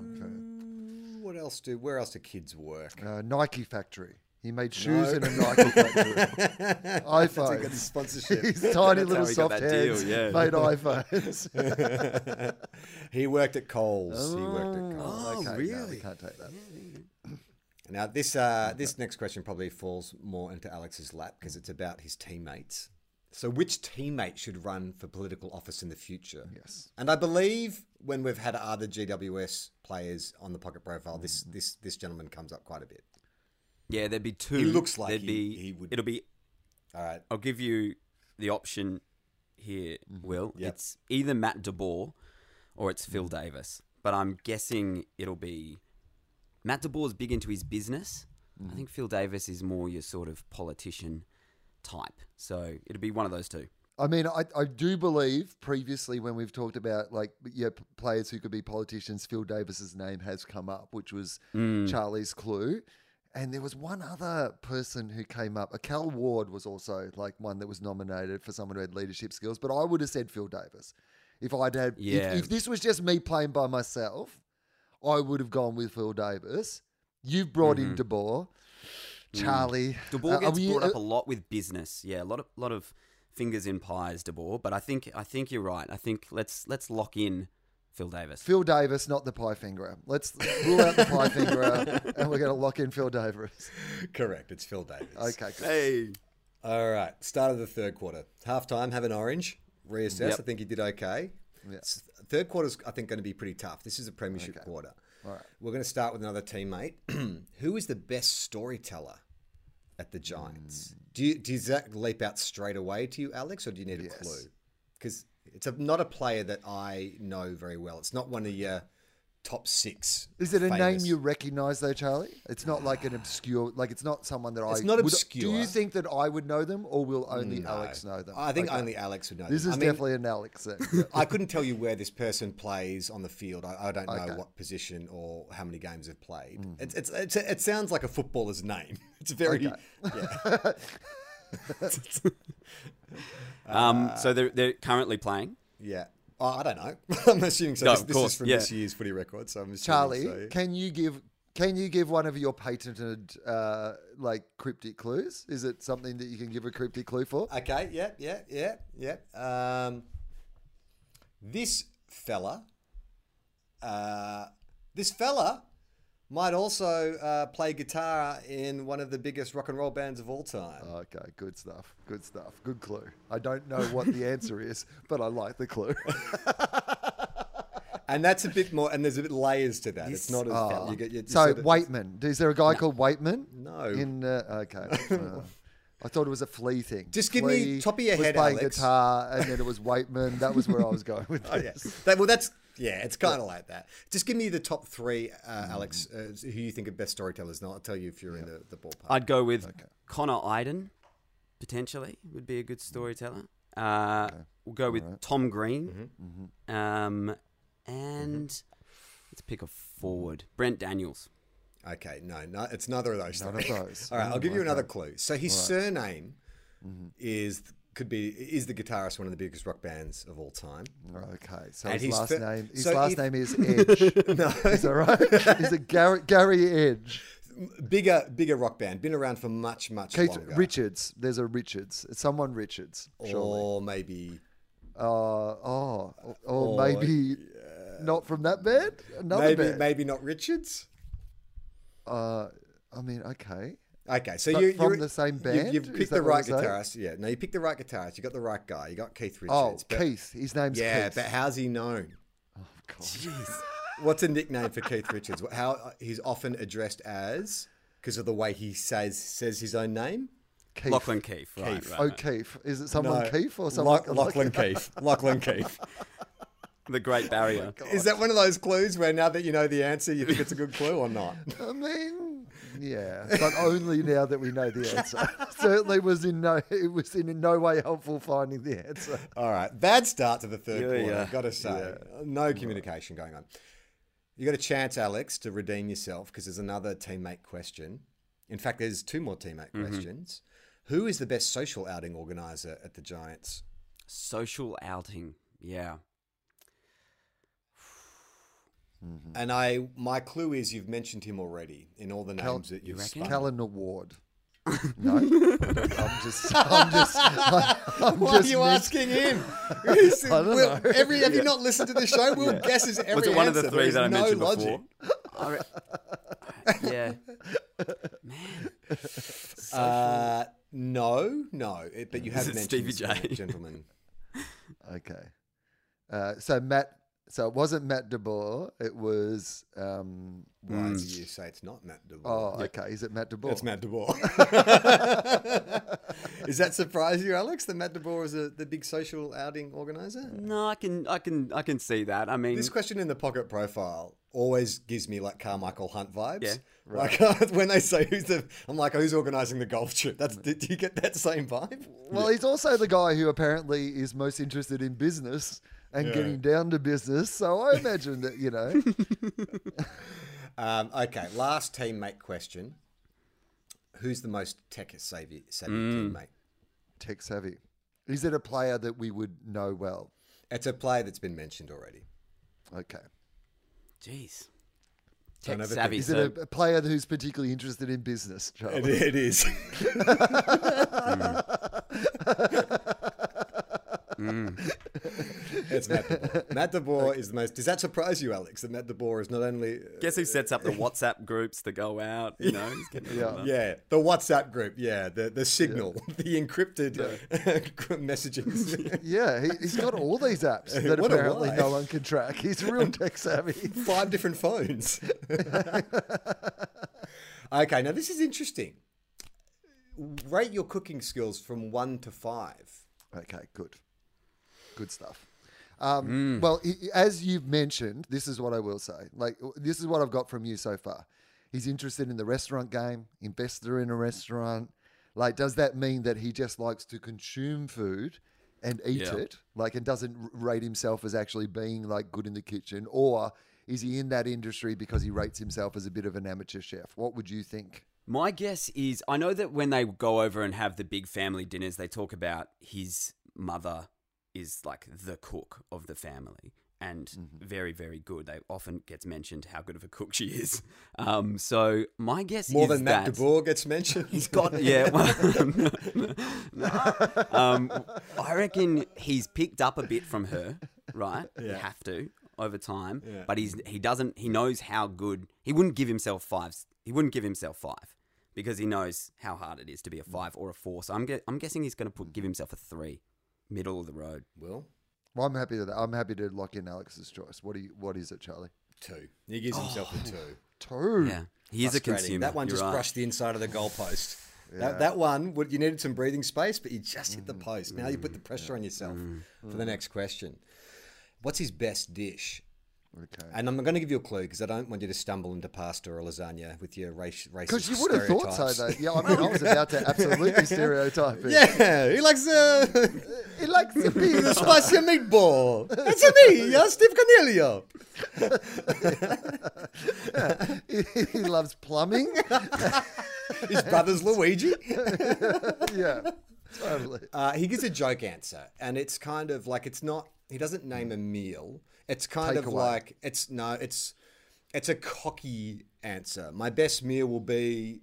[SPEAKER 4] What else do? Where else do kids work?
[SPEAKER 3] Uh, Nike factory. He made shoes
[SPEAKER 4] No.
[SPEAKER 3] in a Nike factory. <laughs>
[SPEAKER 4] That's a sponsorship.
[SPEAKER 3] His tiny little
[SPEAKER 9] how he got
[SPEAKER 3] soft
[SPEAKER 9] deal,
[SPEAKER 3] hands
[SPEAKER 9] yeah.
[SPEAKER 3] made iPhones. <laughs>
[SPEAKER 4] he worked at Coles. He worked at Coles.
[SPEAKER 9] Oh,
[SPEAKER 3] okay,
[SPEAKER 9] really?
[SPEAKER 3] we can't take that.
[SPEAKER 4] Now this uh, this next question probably falls more into Alex's lap because it's about his teammates. So which teammate should run for political office in the future?
[SPEAKER 3] Yes.
[SPEAKER 4] And I believe when we've had other GWS players on the pocket profile, this this this gentleman comes up quite a bit.
[SPEAKER 9] Yeah, there'd be two.
[SPEAKER 4] He looks like
[SPEAKER 9] there'd
[SPEAKER 4] he-
[SPEAKER 9] be.
[SPEAKER 4] he would-
[SPEAKER 9] It'll be.
[SPEAKER 4] All right.
[SPEAKER 9] I'll give you the option here, Will.
[SPEAKER 4] Mm-hmm. Yep.
[SPEAKER 9] It's either Matt DeBoer or it's Phil Davis. But I'm guessing it'll be Matt DeBoer is big into his business.
[SPEAKER 4] Mm-hmm.
[SPEAKER 9] I think Phil Davis is more your sort of politician type. So it'll be one of those two.
[SPEAKER 3] I mean, I, I do believe previously when we've talked about like yeah players who could be politicians, Phil Davis's name has come up, which was Charlie's clue. And there was one other person who came up. A Cal Ward was also like one that was nominated for someone who had leadership skills, but I would have said Phil Davis. If I'd had,
[SPEAKER 9] Yeah.
[SPEAKER 3] if, if this was just me playing by myself, I would have gone with Phil Davis. You've brought in De Boer. Charlie.
[SPEAKER 9] De Boer
[SPEAKER 3] Uh,
[SPEAKER 9] gets
[SPEAKER 3] we-
[SPEAKER 9] brought up
[SPEAKER 3] uh,
[SPEAKER 9] a lot with business. Yeah, a lot of lot of fingers in pies, De Boer. But I think I think you're right. I think let's let's lock in Phil Davis.
[SPEAKER 3] Phil Davis, not the pie fingerer. Let's rule out the pie fingerer, <laughs> and we're going to lock in Phil Davis.
[SPEAKER 4] Correct. It's Phil Davis.
[SPEAKER 3] Okay, good.
[SPEAKER 9] Hey,
[SPEAKER 4] All right. Start of the third quarter. Half time, have an orange. Reassess.
[SPEAKER 9] Yep.
[SPEAKER 4] I think he did okay.
[SPEAKER 3] Yeah.
[SPEAKER 4] S- Third quarter's, I think, going to be pretty tough. This is a premiership
[SPEAKER 3] Okay.
[SPEAKER 4] quarter.
[SPEAKER 3] All right.
[SPEAKER 4] We're going to start with another teammate. <clears throat> Who is the best storyteller at the Giants? Mm. Do you, does that leap out straight away to you, Alex, or do you need a clue? Because it's a, not a player that I know very well. It's not one of your top six.
[SPEAKER 3] Is it a name
[SPEAKER 4] famous-
[SPEAKER 3] you recognise though, Charlie? It's not like an obscure, like it's not someone that
[SPEAKER 4] It's
[SPEAKER 3] I.
[SPEAKER 4] not
[SPEAKER 3] would-
[SPEAKER 4] obscure.
[SPEAKER 3] Do you think that I would know them, or will only
[SPEAKER 4] No.
[SPEAKER 3] Alex know them?
[SPEAKER 4] I think
[SPEAKER 3] Okay.
[SPEAKER 4] only Alex would know.
[SPEAKER 3] This
[SPEAKER 4] them.
[SPEAKER 3] is
[SPEAKER 4] I mean,
[SPEAKER 3] definitely an Alex thing. <laughs>
[SPEAKER 4] I couldn't tell you where this person plays on the field. I, I don't know
[SPEAKER 3] Okay.
[SPEAKER 4] what position or how many games they've played.
[SPEAKER 3] Mm-hmm.
[SPEAKER 4] It's, it's, it's, it sounds like a footballer's name. <laughs> It's very.
[SPEAKER 3] Okay.
[SPEAKER 4] Yeah. <laughs> <laughs>
[SPEAKER 9] um, so they're they're currently playing.
[SPEAKER 4] yeah. Oh, I don't know. <laughs> I'm assuming so.
[SPEAKER 9] No,
[SPEAKER 4] this
[SPEAKER 9] of
[SPEAKER 4] this
[SPEAKER 9] course,
[SPEAKER 4] is from
[SPEAKER 9] yeah.
[SPEAKER 4] this year's footy record. So I'm assuming
[SPEAKER 3] Charlie,
[SPEAKER 4] so, yeah.
[SPEAKER 3] can you give can you give one of your patented uh, like cryptic clues? Is it something that you can give a cryptic clue for?
[SPEAKER 4] Okay. Yeah. Yeah. Yeah. Yeah. Um, this fella. Uh, this fella might also uh, play guitar in one of the biggest rock and roll bands of all time.
[SPEAKER 3] Okay, good stuff. Good stuff. Good clue. I don't know what the answer is, but I like the clue. <laughs>
[SPEAKER 4] And that's a bit more, and there's a bit layers to that. It's not as
[SPEAKER 3] Oh.
[SPEAKER 4] you get. You, you
[SPEAKER 3] so
[SPEAKER 4] sort of-
[SPEAKER 3] Waitman, is there a guy called Waitman?
[SPEAKER 4] No.
[SPEAKER 3] In uh, okay. <laughs> Uh, I thought it was a Flea thing.
[SPEAKER 4] Just give me top of your
[SPEAKER 3] was
[SPEAKER 4] head,
[SPEAKER 3] playing
[SPEAKER 4] Alex.
[SPEAKER 3] guitar, and then it was Waitman. That was where I was going with <laughs>
[SPEAKER 4] Oh,
[SPEAKER 3] this.
[SPEAKER 4] yeah. That, well, that's yeah. It's kind of like that. Just give me the top three, uh,
[SPEAKER 3] Mm.
[SPEAKER 4] Alex, uh, who you think are best storytellers, and I'll tell you if you're in the, the ballpark.
[SPEAKER 9] I'd go with Connor Idun, potentially would be a good storyteller. Uh, We'll go with Tom Green,
[SPEAKER 3] Mm-hmm.
[SPEAKER 9] um, and let's pick a forward, Brent Daniels.
[SPEAKER 4] Okay, no, no, it's neither of those.
[SPEAKER 3] None of those. <laughs>
[SPEAKER 4] All right, I'll
[SPEAKER 3] Oh,
[SPEAKER 4] give you another
[SPEAKER 3] okay.
[SPEAKER 4] clue. So his surname is could be is the guitarist one of the biggest rock bands of all time.
[SPEAKER 3] Okay, so
[SPEAKER 4] And
[SPEAKER 3] his last
[SPEAKER 4] fir-
[SPEAKER 3] name his
[SPEAKER 4] so
[SPEAKER 3] last
[SPEAKER 4] if-
[SPEAKER 3] name is <laughs> Edge.
[SPEAKER 4] No.
[SPEAKER 3] Is that right? Is it Gary, Gary Edge?
[SPEAKER 4] Bigger, bigger rock band, been around for much, much
[SPEAKER 3] Keith
[SPEAKER 4] longer.
[SPEAKER 3] Richards. There's a Richards. It's someone Richards. Surely.
[SPEAKER 4] or maybe
[SPEAKER 3] Uh, oh, or,
[SPEAKER 4] Or,
[SPEAKER 3] maybe not from that band. Another
[SPEAKER 4] maybe
[SPEAKER 3] band.
[SPEAKER 4] maybe not Richards.
[SPEAKER 3] Uh, I mean, okay.
[SPEAKER 4] Okay, so
[SPEAKER 3] But
[SPEAKER 4] you
[SPEAKER 3] from
[SPEAKER 4] you're,
[SPEAKER 3] the same
[SPEAKER 4] you-
[SPEAKER 3] band?
[SPEAKER 4] You've picked the right
[SPEAKER 3] you're saying?
[SPEAKER 4] guitarist. Yeah, no, you picked the right guitarist. You got the right guy. You got Keith
[SPEAKER 3] Oh,
[SPEAKER 4] Richards. but-
[SPEAKER 3] Keith. His name's
[SPEAKER 4] Yeah,
[SPEAKER 3] Keith.
[SPEAKER 4] but how's he known?
[SPEAKER 3] Oh, God. Jeez.
[SPEAKER 4] What's a nickname for Keith Richards? How he's often addressed as because of the way he says says his own name.
[SPEAKER 3] Keith.
[SPEAKER 9] Lachlan Keeffe, right?
[SPEAKER 4] Keeffe.
[SPEAKER 9] right,
[SPEAKER 3] Oh,
[SPEAKER 9] right.
[SPEAKER 3] Keith. Is it someone
[SPEAKER 4] No,
[SPEAKER 3] Keith or someone
[SPEAKER 4] Loch- Lachlan <laughs> Keith. Lachlan Keith.
[SPEAKER 9] The Great Barrier.
[SPEAKER 4] Oh Is that one of those clues where now that you know the answer, you think it's a good clue or not?
[SPEAKER 3] I mean, yeah, but only now that we know the answer. <laughs> Certainly was in no, it was in no way helpful finding the answer.
[SPEAKER 4] All right, bad start to the third
[SPEAKER 9] Yeah,
[SPEAKER 4] quarter.
[SPEAKER 9] yeah.
[SPEAKER 4] Got to say, no communication going on. You got a chance, Alex, to redeem yourself because there's another teammate question. In fact, there's two more teammate
[SPEAKER 9] Mm-hmm.
[SPEAKER 4] questions. Who is the best social outing organizer at the Giants?
[SPEAKER 9] Social outing. Yeah.
[SPEAKER 4] And I, my clue is you've mentioned him already in all the names
[SPEAKER 3] Cal-
[SPEAKER 4] that you've
[SPEAKER 9] reckon?
[SPEAKER 4] spun.
[SPEAKER 3] Callan Ward. <laughs> No, I'm just, I'm just, <laughs> I'm
[SPEAKER 4] Why are you
[SPEAKER 3] mis-
[SPEAKER 4] asking him? <laughs> He's-
[SPEAKER 3] don't
[SPEAKER 4] we'll-
[SPEAKER 3] know.
[SPEAKER 4] Every, have you not listened to the show? We'll guess his every
[SPEAKER 9] Was it one of the three
[SPEAKER 4] There
[SPEAKER 9] that I
[SPEAKER 4] no
[SPEAKER 9] mentioned
[SPEAKER 4] logic.
[SPEAKER 9] before? I re- yeah. Man.
[SPEAKER 4] Uh, no, no. It, but you have
[SPEAKER 9] Is
[SPEAKER 4] mentioned
[SPEAKER 9] Stevie J?
[SPEAKER 4] gentlemen.
[SPEAKER 3] Okay. Uh, so Matt, so it wasn't Matt DeBoer. It was. Um,
[SPEAKER 4] Why do you say it's not Matt DeBoer?
[SPEAKER 3] oh, okay. Is it Matt DeBoer?
[SPEAKER 4] It's Matt DeBoer. <laughs> Is that surprise you, Alex? That Matt DeBoer is a, the big social outing organizer?
[SPEAKER 9] No, I can, I can, I can see that. I mean,
[SPEAKER 4] This question in the pocket profile always gives me like Carmichael Hunt vibes.
[SPEAKER 9] Yeah,
[SPEAKER 4] Like <laughs> when they say who's the, I'm like, who's organising the golf trip? That's do you get that same vibe?
[SPEAKER 3] Well, he's also the guy who apparently is most interested in business and
[SPEAKER 4] Yeah.
[SPEAKER 3] getting down to business. So I <laughs> imagine that you know. <laughs>
[SPEAKER 4] Um, okay, last teammate question. Who's the most tech savvy, savvy teammate?
[SPEAKER 3] tech savvy. Is it a player that we would know well?
[SPEAKER 4] It's a player that's been mentioned already.
[SPEAKER 3] Okay.
[SPEAKER 9] jeez. Tech savvy.
[SPEAKER 3] Is
[SPEAKER 9] so
[SPEAKER 3] it a, a player who's particularly interested in business, Charlie?
[SPEAKER 4] It, it is. <laughs> Mm. Mm. It's Matt DeBoer. <laughs> Matt DeBoer is the most. Does that surprise you, Alex? That Matt DeBoer is not only.
[SPEAKER 9] guess who sets up the uh, WhatsApp groups to go out? You know, he's getting
[SPEAKER 3] Yeah.
[SPEAKER 9] yeah.
[SPEAKER 4] Yeah, the WhatsApp group. Yeah, the the signal, <laughs> the encrypted uh, <laughs> messaging.
[SPEAKER 3] Yeah, he, he's got all these apps that
[SPEAKER 4] What
[SPEAKER 3] apparently no one can track. He's real tech savvy.
[SPEAKER 4] Five different phones. okay, now this is interesting. Rate your cooking skills from one to five.
[SPEAKER 3] Okay, good. Good stuff. Um,
[SPEAKER 4] Mm.
[SPEAKER 3] Well, he, as you've mentioned, this is what I will say. Like, this is what I've got from you so far. He's interested in the restaurant game, investor in a restaurant. Like, does that mean that he just likes to consume food and eat
[SPEAKER 9] Yeah.
[SPEAKER 3] it? Like, and doesn't rate himself as actually being like good in the kitchen? Or is he in that industry because he rates himself as a bit of an amateur chef? What would you think?
[SPEAKER 9] My guess is I know that when they go over and have the big family dinners, they talk about his mother is like the cook of the family and
[SPEAKER 3] Mm-hmm.
[SPEAKER 9] very, very good. They often gets mentioned how good of a cook she is. Um, so my guess is More
[SPEAKER 4] than Matt
[SPEAKER 9] that
[SPEAKER 4] DeBoer gets mentioned. <laughs>
[SPEAKER 9] He's got yeah. Well, <laughs> um, I reckon he's picked up a bit from her, right? You have to over time,
[SPEAKER 4] Yeah.
[SPEAKER 9] but he's he doesn't. He knows how good. He wouldn't give himself five. He wouldn't give himself five because he knows how hard it is to be a five or a four. So I'm ge- I'm guessing he's going to put give himself a three, middle of the road.
[SPEAKER 4] Will
[SPEAKER 3] Well, I'm happy with that. I'm happy to lock in Alex's choice. What do you? What is it, Charlie?
[SPEAKER 4] two. He gives himself a two. <gasps>
[SPEAKER 3] Two.
[SPEAKER 9] Yeah, he is a
[SPEAKER 4] Frustrating.
[SPEAKER 9] consumer.
[SPEAKER 4] That one
[SPEAKER 9] You're
[SPEAKER 4] just
[SPEAKER 9] right.
[SPEAKER 4] brushed the inside of the goalpost. <laughs>
[SPEAKER 3] Yeah.
[SPEAKER 4] That, that one, would- you needed some breathing space, but you just hit the mm. post. Now you put the mm. pressure on yourself mm. for the next question. What's his best dish?
[SPEAKER 3] Okay.
[SPEAKER 4] And I'm going to give you a clue because I don't want you to stumble into pasta or lasagna with your race racist
[SPEAKER 3] Because you would have thought so, though. Yeah, I mean, I <laughs> was about to absolutely stereotype it.
[SPEAKER 4] Yeah, he likes uh, <laughs>
[SPEAKER 3] He likes the <laughs>
[SPEAKER 4] the
[SPEAKER 3] pizza.
[SPEAKER 4] spicy meatball. That's me, yeah, Steve Coniglio.
[SPEAKER 3] he, he loves plumbing.
[SPEAKER 4] His brother's Luigi.
[SPEAKER 3] yeah, totally.
[SPEAKER 4] Uh, he gives a joke answer, and it's kind of like it's not. He doesn't name a meal. It's kind of
[SPEAKER 3] Takeaway.
[SPEAKER 4] like it's no. It's it's a cocky answer. My best meal will be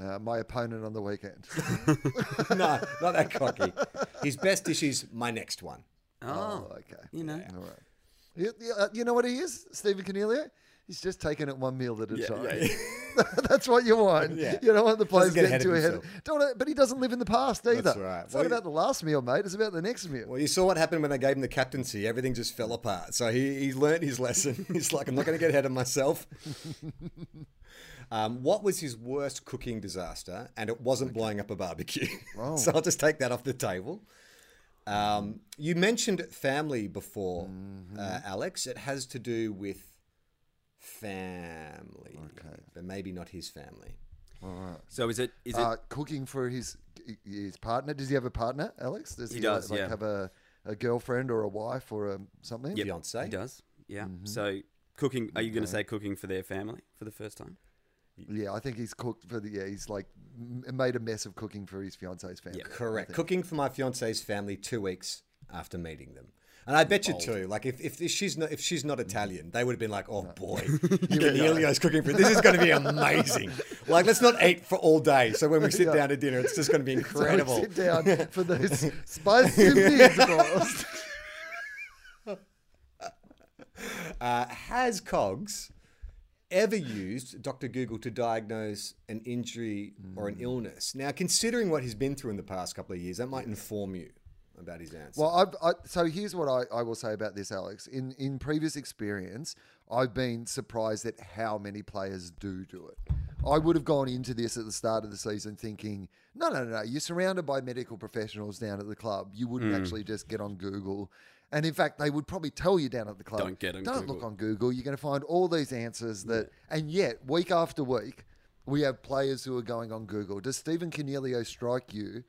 [SPEAKER 3] Uh, my opponent on the weekend. <laughs>
[SPEAKER 4] no, not that cocky. His best dish is my next one.
[SPEAKER 9] Oh,
[SPEAKER 3] okay.
[SPEAKER 9] you know.
[SPEAKER 3] All right. You, you, uh, you know what he is, Stephen Coniglio? He's just taking it one meal at a
[SPEAKER 9] Yeah,
[SPEAKER 3] time.
[SPEAKER 9] yeah, <laughs> <laughs>
[SPEAKER 3] That's what you want.
[SPEAKER 4] Yeah.
[SPEAKER 3] You don't want the players
[SPEAKER 4] get
[SPEAKER 3] getting
[SPEAKER 4] ahead
[SPEAKER 3] too ahead. Don't but he doesn't live in the past either.
[SPEAKER 4] That's right.
[SPEAKER 3] It's
[SPEAKER 4] Well,
[SPEAKER 3] not about the last meal, mate. It's about the next meal.
[SPEAKER 4] Well, you saw what happened when they gave him the captaincy. Everything just fell apart. So he, he learnt his lesson. <laughs> He's like, I'm not going to get ahead of myself. Um, what was his worst cooking disaster? And it wasn't blowing up a barbecue.
[SPEAKER 3] Oh.
[SPEAKER 4] so I'll just take that off the table. Um, you mentioned family before,
[SPEAKER 3] Mm-hmm.
[SPEAKER 4] uh, Alex. It has to do with family,
[SPEAKER 3] Okay.
[SPEAKER 4] but maybe not his family.
[SPEAKER 9] So is it is it
[SPEAKER 3] uh, cooking for his his partner. Does he have a partner, Alex? Does
[SPEAKER 9] He
[SPEAKER 3] he,
[SPEAKER 9] does,
[SPEAKER 3] like,
[SPEAKER 9] yeah.
[SPEAKER 3] have a, a girlfriend or a wife or a, something?
[SPEAKER 9] Yep,
[SPEAKER 4] Beyonce?
[SPEAKER 9] He does. Yeah.
[SPEAKER 3] Mm-hmm.
[SPEAKER 9] So cooking. Are you going to say cooking for their family for the first time?
[SPEAKER 3] Yeah, I think he's cooked for the. Yeah, he's like m- made a mess of cooking for his fiance's family. I
[SPEAKER 4] Correct. Cooking for my fiance's family two weeks after meeting them. And I bet you too, like if, if she's not if she's not Italian, they would have been like, "Oh boy, <laughs> Coniglio's cooking for this is going to be amazing." like, let's not eat for all day. So when we sit down to dinner, it's just going to be <laughs> incredible.
[SPEAKER 3] sit down for those spicy meatballs. <laughs>
[SPEAKER 4] Uh, has Cogs ever used Dr. Google to diagnose an injury or an illness? Now, considering what he's been through in the past couple of years, that might inform you about his answer.
[SPEAKER 3] Well, I've, I, so here's what I, I will say about this, Alex. In in previous experience, I've been surprised at how many players do do it. I would have gone into this at the start of the season thinking, no, no, no, no. You're surrounded by medical professionals down at the club. You wouldn't hmm. actually just get on Google. And in fact, they would probably tell you down at the club,
[SPEAKER 9] Don't get on
[SPEAKER 3] Don't look on Google. You're going to find all these answers that, and yet week after week, we have players who are going on Google. Does Stephen Coniglio strike you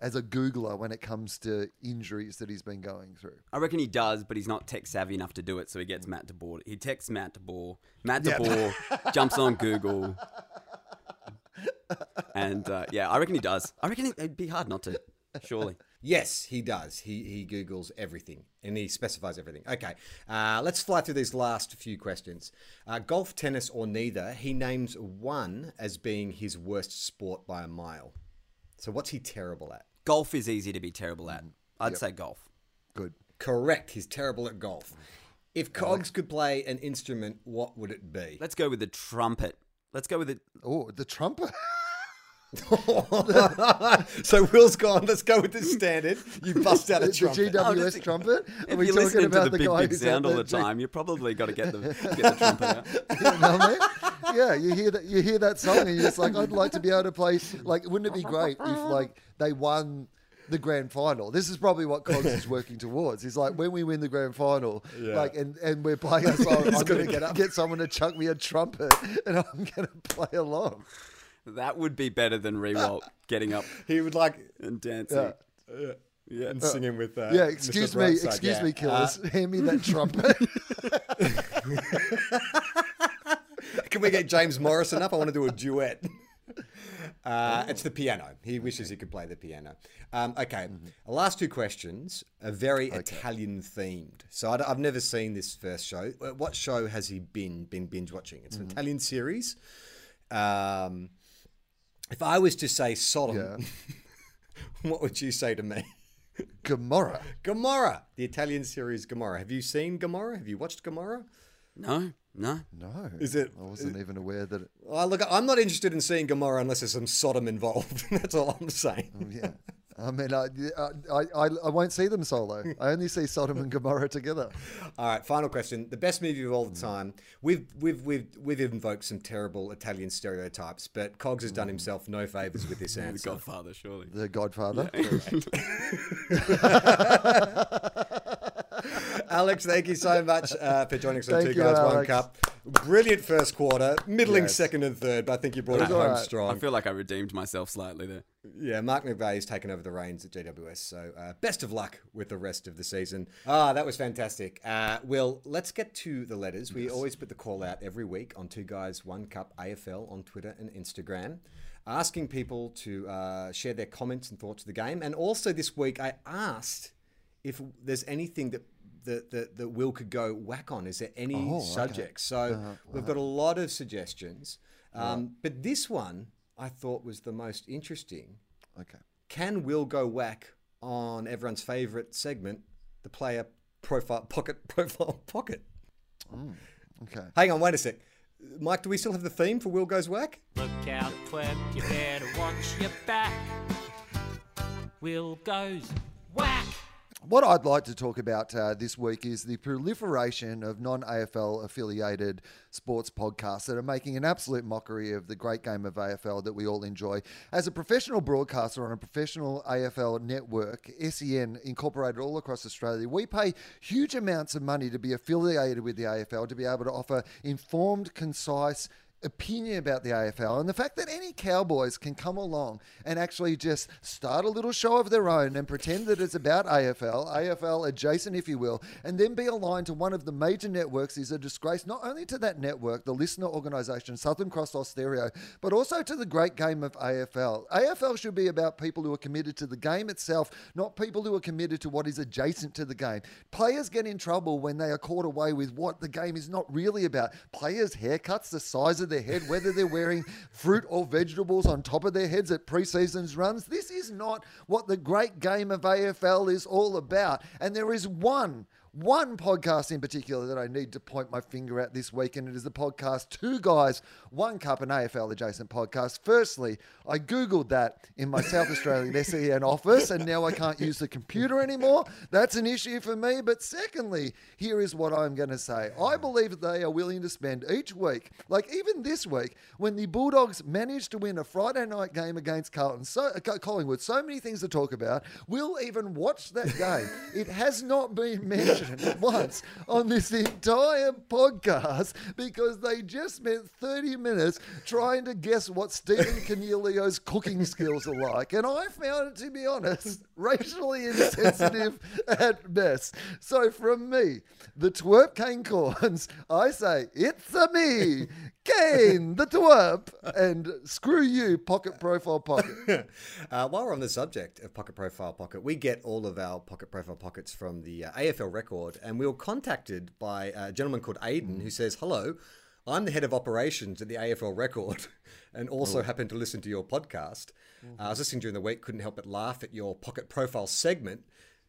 [SPEAKER 3] as a Googler when it comes to injuries that he's been going through?
[SPEAKER 9] I reckon he does, but he's not tech savvy enough to do it. So he gets Matt DeBoer. He texts Matt DeBoer. Matt DeBoer <laughs> jumps on Google, and uh, yeah, I reckon he does. I reckon it- it'd be hard not to. Surely.
[SPEAKER 4] Yes, he does. He he googles everything and he specifies everything. Okay, uh, let's fly through these last few questions. Uh, golf, tennis, or neither. He names one as being his worst sport by a mile. So what's he terrible at?
[SPEAKER 9] Golf is easy to be terrible at.
[SPEAKER 3] Mm.
[SPEAKER 9] I'd say golf.
[SPEAKER 3] Good.
[SPEAKER 4] Correct. He's terrible at golf. If Cogs could play an instrument, what would it be?
[SPEAKER 9] Let's go with the trumpet. Let's go with it.
[SPEAKER 3] Oh, the trumpet. <laughs>
[SPEAKER 4] so Will's gone. Let's go with the standard. You bust out a trumpet.
[SPEAKER 3] the
[SPEAKER 4] trumpet.
[SPEAKER 3] GWS <laughs> trumpet. Are
[SPEAKER 9] If
[SPEAKER 3] we
[SPEAKER 9] you're
[SPEAKER 3] talking
[SPEAKER 9] listening to
[SPEAKER 3] about
[SPEAKER 9] the
[SPEAKER 3] the,
[SPEAKER 9] big,
[SPEAKER 3] guy
[SPEAKER 9] big
[SPEAKER 3] who's
[SPEAKER 9] sound all the
[SPEAKER 3] G-
[SPEAKER 9] time, you probably got to get the <laughs> get the trumpet out.
[SPEAKER 3] You know what I mean? Yeah, you hear that you hear that song and you're just like, I'd like to be able to play like wouldn't it be great if like they won the grand final. This is probably what Cogs is working towards. He's like, when we win the grand final,
[SPEAKER 4] Yeah.
[SPEAKER 3] like and, and we're playing a song, I'm
[SPEAKER 4] gonna
[SPEAKER 3] gonna
[SPEAKER 4] get
[SPEAKER 3] get,
[SPEAKER 4] up.
[SPEAKER 3] get someone to chuck me a trumpet and I'm gonna play along.
[SPEAKER 9] That would be better than Riewoldt getting up
[SPEAKER 4] He would like
[SPEAKER 9] and dancing.
[SPEAKER 3] Yeah.
[SPEAKER 9] Yeah.
[SPEAKER 4] and singing with. Uh,
[SPEAKER 3] Yeah,
[SPEAKER 4] Mr.
[SPEAKER 3] excuse me, excuse
[SPEAKER 4] Yeah.
[SPEAKER 3] me, killers. Hand me that trumpet. <laughs> <laughs> <laughs>
[SPEAKER 4] Can we get James Morrison up? I want to do a duet. <laughs> Uh, it's the piano. He wishes he could play the piano. Um, okay, the last two questions are very Italian themed. So I, have never seen this first show. Uh, What show has he been been binge watching? It's an Italian series. Um, if I was to say Sodom,
[SPEAKER 3] Yeah. <laughs>
[SPEAKER 4] what would you say to me?
[SPEAKER 3] Gomorrah.
[SPEAKER 4] Gomorrah, the Italian series Gomorrah. Have you seen Gomorrah? Have you watched Gomorrah?
[SPEAKER 9] No, no.
[SPEAKER 3] No.
[SPEAKER 4] Is it-
[SPEAKER 3] I wasn't even aware that it,
[SPEAKER 4] Oh, look, I'm not interested in seeing Gomorrah unless there's some Sodom involved. <laughs> That's all I'm saying.
[SPEAKER 3] Oh, yeah. I mean, I, I, I, I won't see them solo. I only see Sodom and Gomorrah together.
[SPEAKER 4] All right, final question. The best movie of all the time. We've we've we've we've invoked some terrible Italian stereotypes, but Cogs has done mm. himself no favors with this <laughs> answer. The.
[SPEAKER 9] Godfather, surely.
[SPEAKER 3] The Godfather. <laughs> <laughs>
[SPEAKER 4] Alex, thank you so much uh, for joining us on
[SPEAKER 3] Thank
[SPEAKER 4] Two
[SPEAKER 3] you,
[SPEAKER 4] Guys One Cup. Brilliant first quarter, middling
[SPEAKER 3] Yes.
[SPEAKER 4] second and third, but I think you brought it home
[SPEAKER 3] right.
[SPEAKER 4] strong.
[SPEAKER 9] I feel like I redeemed myself slightly there.
[SPEAKER 4] Yeah, Mark McVeigh has taken over the reins at GWS. So uh, best of luck with the rest of the season. Ah, that was fantastic. Uh, Will, let's get to the letters. We always put the call out every week on Two Guys One Cup AFL on Twitter and Instagram, asking people to uh, share their comments and thoughts of the game. And also this week, I asked if there's anything that. That, that, that Will could go whack on. Is there any
[SPEAKER 3] Oh, okay.
[SPEAKER 4] subjects? So we've got a lot of suggestions. Um, But this one I thought was the most interesting
[SPEAKER 3] Okay.
[SPEAKER 4] can Will go whack on everyone's favourite segment, the player profile pocket <laughs> profile pocket?
[SPEAKER 3] Okay.
[SPEAKER 4] Hang on, wait a sec. Mike, do we still have the theme for Will Goes Whack?
[SPEAKER 10] Look out, twerp, you better watch your back. Will goes whack.
[SPEAKER 3] What I'd like to talk about uh, this week is the proliferation of non AFL affiliated sports podcasts that are making an absolute mockery of the great game of AFL that we all enjoy. As a professional broadcaster on a professional AFL network, SEN incorporated all across Australia, we pay huge amounts of money to be affiliated with the AFL to be able to offer informed, concise, opinion about the AFL and the fact that any Cowboys can come along and actually just start a little show of their own and pretend that it's about AFL, AFL adjacent, if you will, and then be aligned to one of the major networks is a disgrace not only to that network, the listener organisation, Southern Cross Austereo, but also to the great game of AFL. AFL should be about people who are committed to the game itself, not people who are committed to what is adjacent to the game. Players get in trouble when they are caught away with what the game is not really about. Players' haircuts, the size of their head, whether they're wearing fruit or vegetables on top of their heads at preseasons runs. This is not what the great game of AFL is all about. And there is one. One podcast in particular that I need to point my finger at this week, and it is the podcast Two Guys, One Cup, an AFL adjacent podcast. Firstly, I Googled that in my South Australian <laughs> SEN office, and now I can't use the computer anymore. That's an issue for me. But secondly, here is what I'm going to say I believe that they are willing to spend each week, like even this week, when the Bulldogs managed to win a Friday night game against Carlton, so, uh, Collingwood, so many things to talk about. We'll even watch that game. it has not been mentioned once on this entire podcast because they just spent 30 minutes trying to guess what Stephen Coniglio's cooking skills are like. And I found it, to be honest, racially insensitive at best. So from me, the twerp Kane Cornes, I say, it's a me, Kane, the twerp, and screw you, Pocket Profile Pocket. <laughs>
[SPEAKER 4] Uh, while we're on the subject of Pocket Profile Pocket, we get all of our Pocket Profile Pockets from the uh, AFL record, and we were contacted by a gentleman called Aiden who says, Hello, I'm the head of operations at the AFL record <laughs> and also happen to listen to your podcast. Uh, I was listening during the week, couldn't help but laugh at your Pocket Profile segment.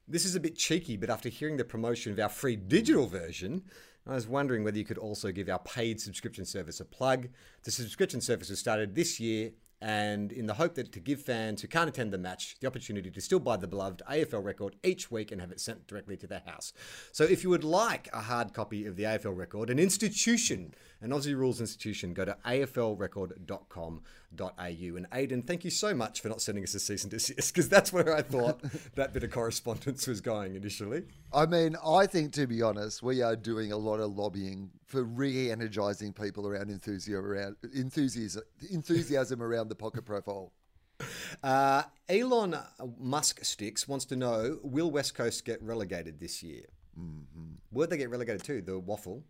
[SPEAKER 4] This is a bit cheeky, but after hearing the promotion of our free digital version, I was wondering whether you could also give our paid subscription service a plug. The subscription service was started this year, and in the hope that to give fans who can't attend the match the opportunity to still buy the beloved AFL record each week and have it sent directly to their house. So if you would like a hard copy of the AFL record, an institution, an Aussie Rules institution, go to aflrecord.com.au. And Aidan, thank you so much for not sending us a cease and desist, because that's where I thought <laughs> that bit of correspondence was going initially.
[SPEAKER 3] I mean, I think to be honest, we are doing a lot of lobbying for re-energizing people around enthusiasm around enthusiasm enthusiasm around the pocket profile.
[SPEAKER 4] Uh, Elon Musk Sticks wants to know Will West Coast get relegated this year? Mm-hmm. Where'd they get relegated to? The waffle.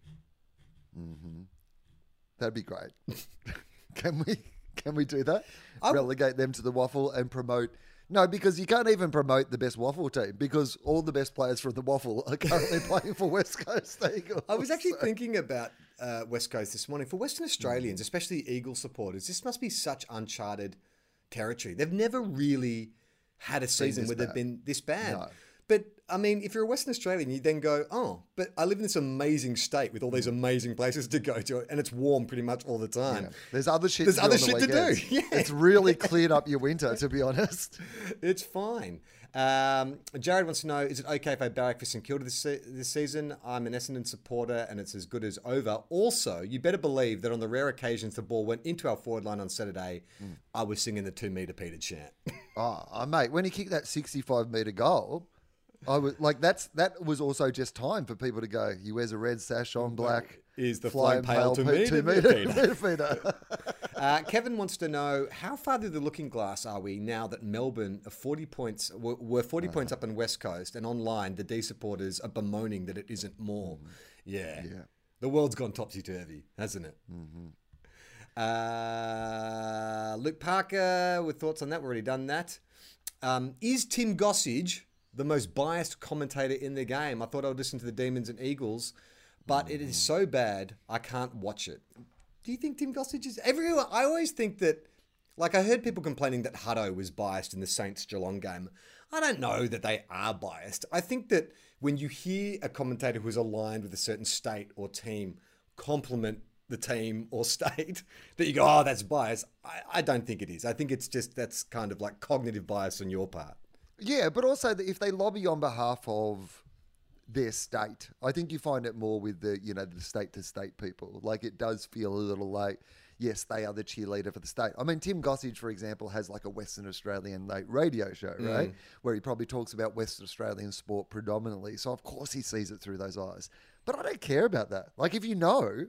[SPEAKER 3] That'd be great. <laughs> can we can we do that?
[SPEAKER 4] I-
[SPEAKER 3] Relegate them to the waffle and promote. No, because you can't even promote the best waffle team because all the best players from the waffle are currently <laughs> playing for West Coast Eagles.
[SPEAKER 4] I was actually thinking about uh, West Coast this morning. For Western Australians, especially Eagle supporters, this must be such uncharted territory. They've never really had a season where they've been this bad.
[SPEAKER 3] No.
[SPEAKER 4] I mean, if you're a Western Australian, you then go, oh, but I live in this amazing state with all these amazing places to go to, and it's warm pretty much all the time.
[SPEAKER 3] Yeah. There's other shit.
[SPEAKER 4] There's
[SPEAKER 3] to do
[SPEAKER 4] other
[SPEAKER 3] on the
[SPEAKER 4] shit to do, <laughs> yeah.
[SPEAKER 3] It's really cleared up your <laughs> winter, to be honest.
[SPEAKER 4] It's fine. Um, Jared wants to know: Is it okay if I barrack for St Kilda this, se- this season? I'm an Essendon supporter, and it's as good as over. Also, you better believe that on the rare occasions the ball went into our forward line on Saturday,
[SPEAKER 3] Mm.
[SPEAKER 4] I was singing the two meter Peter chant.
[SPEAKER 3] Oh, <laughs> oh, mate, when he kicked that 65 metre goal, I was like, that's that was also just time for people to go. He wears a red sash on black.
[SPEAKER 4] Is the
[SPEAKER 3] flying
[SPEAKER 4] flying pale to me, to
[SPEAKER 3] metre,
[SPEAKER 4] Peter?
[SPEAKER 3] metre.
[SPEAKER 4] uh, Kevin wants to know how far through the looking glass are we now that Melbourne are 40 points were, were 40
[SPEAKER 3] Uh-huh.
[SPEAKER 4] points up in West Coast, and online the D supporters are bemoaning that it isn't more.
[SPEAKER 3] Mm.
[SPEAKER 4] Yeah,
[SPEAKER 3] Yeah.
[SPEAKER 4] the world's gone topsy turvy, hasn't it? Uh, Luke Parker with thoughts on that. We've already done that. Um, is Tim Gossage the most biased commentator in the game? I thought I would listen to the Demons and Eagles, but it is so bad I can't watch it. Do you think Tim Gossage is everyone? I always think that, like I heard people complaining that Hutto was biased in the Saints Geelong game. I don't know that they are biased. I think that when you hear a commentator who's aligned with a certain state or team compliment the team <laughs> or state, that you go, oh, that's bias. I, I don't think it is. I think it's just that's kind of like cognitive bias on your part.
[SPEAKER 3] Yeah, but also if they lobby on behalf of their state, I think you find it more with the you know the state to state people. Like it does feel a little like. Yes, they are the cheerleader for the state. I mean, Tim Gossage, for example, has like a Western Australian late radio show, mm. right? Where he probably talks about Western Australian sport predominantly. So, of course, he sees it through those eyes. But I don't care about that. Like, if you know,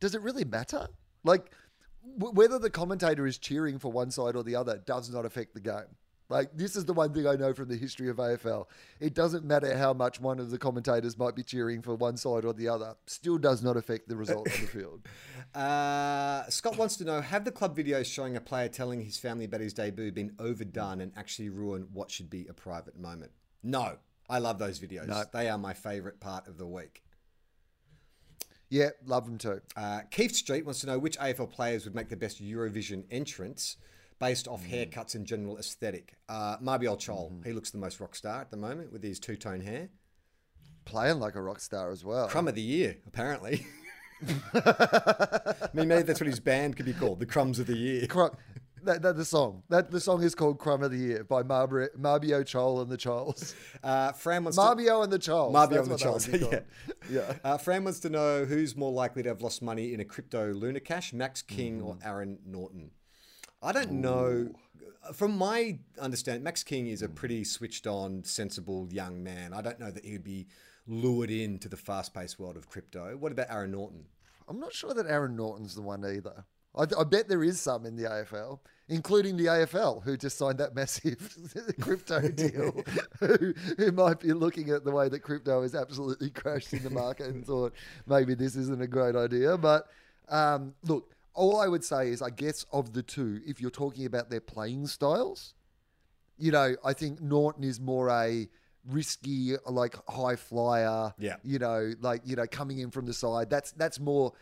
[SPEAKER 3] does it really matter? Like, w- whether the commentator is cheering for one side or the other does not affect the game. Like, this is the one thing I know from the history of AFL. It doesn't matter how much one of the commentators might be cheering for one side or the other, still does not affect the result on the field. <laughs>
[SPEAKER 4] Uh, Scott wants to know Have the club videos showing a player telling his family about his debut been overdone and actually ruined what should be a private moment? No. I love those videos.
[SPEAKER 3] No.
[SPEAKER 4] They are my favourite part of the week.
[SPEAKER 3] Yeah, love them too.
[SPEAKER 4] Uh, Keith Street wants to know which AFL players would make the best Eurovision entrance based off haircuts and general aesthetic. Uh, Mabior Chol, he looks the most rock star at the moment with his two tone hair.
[SPEAKER 3] Playing like a rock star as well.
[SPEAKER 4] Crumb of the year, apparently. I mean, maybe that's what his band could be called, the Crumbs of the Year.
[SPEAKER 3] Crumb. That, that the song. That the song is called "Crumb of the Year" by Mabior, Chol and the Chols.
[SPEAKER 4] Uh, Fran wants to,
[SPEAKER 3] Mabior and the Chols. Mabior
[SPEAKER 4] and the Chols. <laughs> yeah. yeah. Uh, Fran wants to know who's more likely to have lost money in a crypto Luna Cash, Max King or Aaron Naughton. I don't know. From my understanding, Max King is a pretty switched on, sensible young man. I don't know that he'd be lured into the fast paced world of crypto. What about Aaron Naughton?
[SPEAKER 3] I'm not sure that Aaron Naughton's the one either. I, I bet there is some in the AFL, including the AFL, who just signed that massive <laughs> crypto deal, <laughs> who, who might be looking at the way that crypto has absolutely crashed in the market and <laughs> thought maybe this isn't a great idea. But Um, look, all I would say is, I guess of the two, if you're talking about their playing styles, you know, I think Naughton is more a risky, like high flyer.
[SPEAKER 4] Yeah.
[SPEAKER 3] You know, like you know, coming in from the side. That's that's more.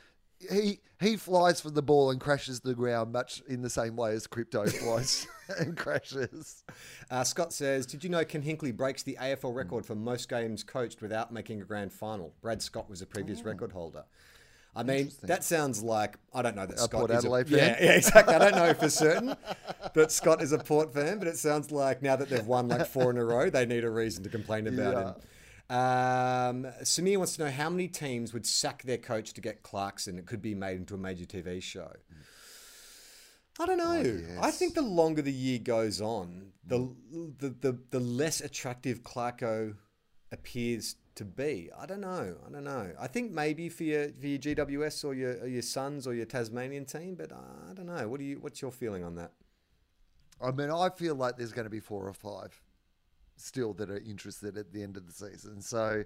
[SPEAKER 3] He he flies for the ball and crashes the ground much in the same way as Crypto <laughs> flies <laughs> and crashes.
[SPEAKER 4] Uh, Scott says, "Did you know Ken Hinkley breaks the AFL record for most games coached without making a grand final? Brad Scott was a previous
[SPEAKER 3] Oh.
[SPEAKER 4] record holder." I mean, that sounds like I don't know that
[SPEAKER 3] A
[SPEAKER 4] Scott
[SPEAKER 3] Port
[SPEAKER 4] is
[SPEAKER 3] Adelaide
[SPEAKER 4] a,
[SPEAKER 3] fan?
[SPEAKER 4] Yeah, yeah, exactly. I don't know for certain <laughs> that Scott is a Port fan, but it sounds like now that they've won like four in a row, they need a reason to complain about him. Um, Samir wants to know how many teams would sack their coach to get Clarkson. It could be made into a major TV show. I don't know. I think the longer the year goes on, the the the, the less attractive Clarko appears to be. I don't know. I don't know. I think maybe for your for your GWS or your or your Suns or your Tasmanian team, but uh, I don't know. What do you? What's your feeling on that?
[SPEAKER 3] I mean, I feel like there's going to be four or five still that are interested at the end of the season. So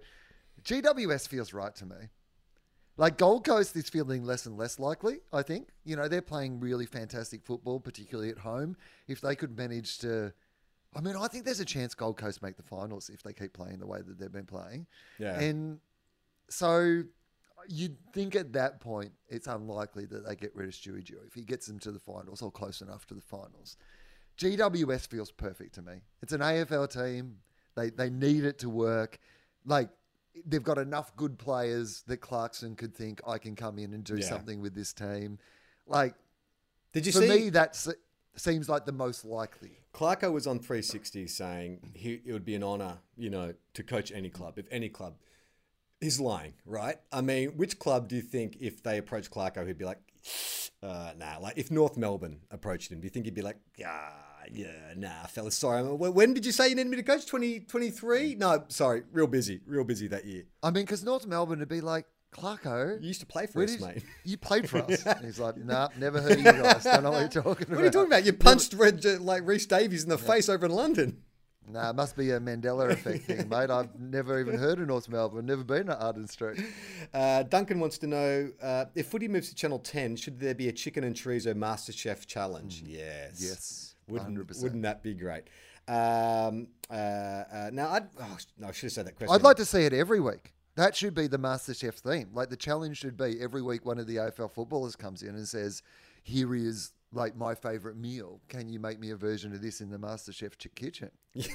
[SPEAKER 3] GWS feels right to me. Like Gold Coast is feeling less and less likely, I think. You know, they're playing really fantastic football, particularly at home. If they could manage to I mean, I think there's a chance Gold Coast make the finals if they keep playing the way that they've been playing.
[SPEAKER 4] Yeah.
[SPEAKER 3] And so you'd think at that point it's unlikely that they get rid of Stewie Dew if he gets them to the finals or close enough to the finals. GWS feels perfect to me. It's an AFL team. They they need it to work. Like they've got enough good players that Clarkson could think I can come in and do
[SPEAKER 4] Yeah.
[SPEAKER 3] something with this team. Like
[SPEAKER 4] Did you
[SPEAKER 3] for
[SPEAKER 4] see?
[SPEAKER 3] me that se- seems like the most likely.
[SPEAKER 4] Clarko was on 360 saying he, it would be an honour, you know, to coach any club, if any club. He's lying, right? I mean, which club do you think, if they approached Clarko, he'd be like, uh, nah, like if North Melbourne approached him, do you think he'd be like, yeah, yeah, nah, fellas, sorry. When when did you say you needed me to coach? 2023? No, sorry, real busy, real busy that year.
[SPEAKER 3] I mean, because North Melbourne would be like, Clarko,
[SPEAKER 4] You used to play for us,
[SPEAKER 3] did-
[SPEAKER 4] mate.
[SPEAKER 3] You played for <laughs> us. And he's like, nah, never heard of you guys. Don't know what you're talking about.
[SPEAKER 4] What are you talking about? You punched Red, uh, like Reese Davies in the face over in London.
[SPEAKER 3] Nah, it must be a Mandela effect thing, <laughs> mate. I've never even heard of North Melbourne, never been to Arden Street.
[SPEAKER 4] Uh, Duncan wants to know uh, if footy moves to Channel 10, should there be a chicken and chorizo MasterChef challenge? Yes.
[SPEAKER 3] Yes,
[SPEAKER 4] Wouldn't,
[SPEAKER 3] 100%.
[SPEAKER 4] wouldn't that be great? Um, uh, uh, now, I'd, oh, no, I should have said that question.
[SPEAKER 3] I'd like to see it every week. That should be the MasterChef theme. Like the challenge should be every week one of the AFL footballers comes in and says, "Here is like my favorite meal. Can you make me a version of this in the MasterChef ch- kitchen?" <laughs>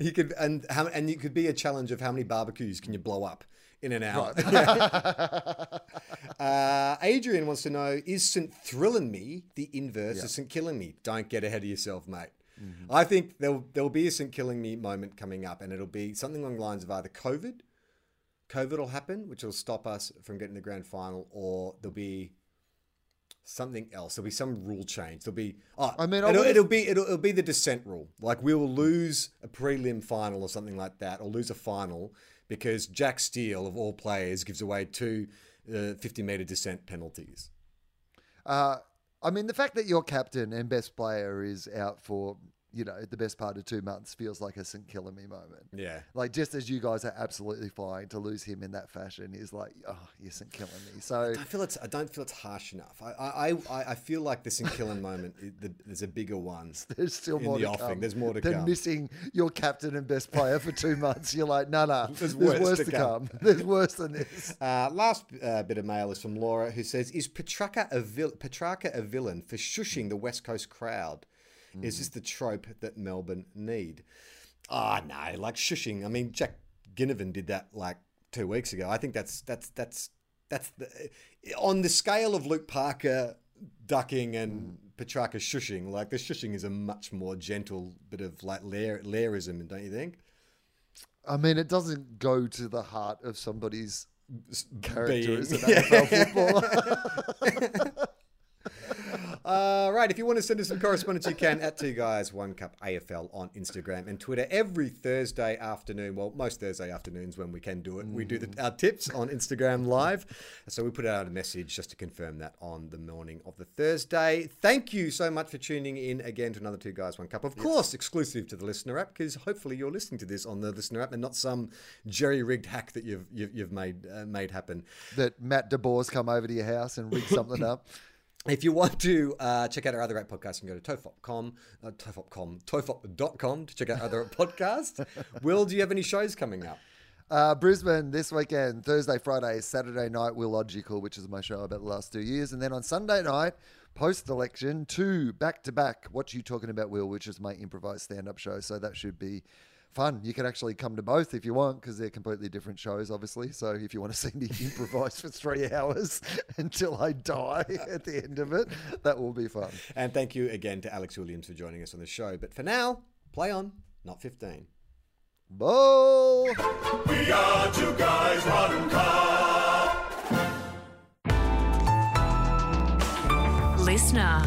[SPEAKER 4] You could, and how, and you could be a challenge of how many barbecues can you blow up in an hour. <laughs> uh, Adrian wants to know: Is St. Thrilling Me the inverse of St. Killing Me? Don't get ahead of yourself, mate. I think there'll there'll be a St. Killing Me moment coming up, and it'll be something along the lines of either COVID, COVID will happen, which will stop us from getting the grand final, or there'll be something else. There'll be some rule change. There'll be. Oh,
[SPEAKER 3] I mean,
[SPEAKER 4] it'll, it'll be it'll, it'll be the descent rule. Like we will lose a prelim final or something like that, or lose a final because Jack Steele of all players gives away two uh, 50 meter descent penalties.
[SPEAKER 3] Uh, I mean, the fact that your captain and best player is out for you know the best part of two months feels like a St. Killing Me moment.
[SPEAKER 4] Yeah.
[SPEAKER 3] Like just as you guys are absolutely fine to lose him in that fashion is like, oh, you're St. Killing Me. So
[SPEAKER 4] I feel it's I don't feel it's harsh enough. I I, I, I feel like the St. Killen moment the, there's a bigger one. <laughs>
[SPEAKER 3] there's still more
[SPEAKER 4] the
[SPEAKER 3] to
[SPEAKER 4] offing.
[SPEAKER 3] come.
[SPEAKER 4] There's more to
[SPEAKER 3] than
[SPEAKER 4] come.
[SPEAKER 3] missing your captain and best player for two months. You're like, no, no,
[SPEAKER 4] There's
[SPEAKER 3] there's,
[SPEAKER 4] worse
[SPEAKER 3] worse,
[SPEAKER 4] to
[SPEAKER 3] to
[SPEAKER 4] come."
[SPEAKER 3] come. <laughs> There's worse than this. <laughs>
[SPEAKER 4] Uh, last uh, bit of mail is from Laura, who says, "Is Petracca a vil- Petracca a villain for shushing the West Coast crowd? Is this the trope that Melbourne need?" Ah, no, like shushing. I mean, Jack Ginnivan did that like two weeks ago. I think that's that's that's that's the on the scale of Luke Parker ducking and Petracca shushing. Like the shushing is a much more gentle bit of like lair lairism, don't you think?
[SPEAKER 3] I mean, it doesn't go to the heart of somebody's character
[SPEAKER 4] being.
[SPEAKER 3] as <laughs> an footballer. <laughs>
[SPEAKER 4] Uh, right, if you want to send us some correspondence, you can at Two Guys One Cup AFL on Instagram and Twitter every Thursday afternoon. Well, most Thursday afternoons when we can do it, we do the, our tips on Instagram Live. So we put out a message just to confirm that on the morning of the Thursday. Thank you so much for tuning in again to another Two Guys One Cup. Of course, exclusive to the listener app because hopefully you're listening to this on the listener app and not some jerry-rigged hack that you've you've, you've made uh, made happen.
[SPEAKER 3] That Matt de Boer's come over to your house and rigged something up. <laughs>
[SPEAKER 4] If you want to uh, check out our other great podcasts, you can go to tofop.com, uh, tofop.com, tofop.com to check out other <laughs> podcasts. Will, do you have any shows coming up?
[SPEAKER 3] Uh, Brisbane this weekend, Thursday, Friday, Saturday night, Will Logical, which is my show about the last two years. And then on Sunday night, post election, two back to back, What You Talking About, Will, which is my improvised stand up show. So that should be fun. You can actually come to both if you want because they're completely different shows, obviously. So if you want to <laughs> see me improvise for three <laughs> hours <laughs> until I die at the end of it, that will be fun.
[SPEAKER 4] And thank you again to Alex Williams for joining us on the show. But for now, play on, not 15.
[SPEAKER 3] Ball!
[SPEAKER 2] We are two guys, one cup.
[SPEAKER 1] Listener.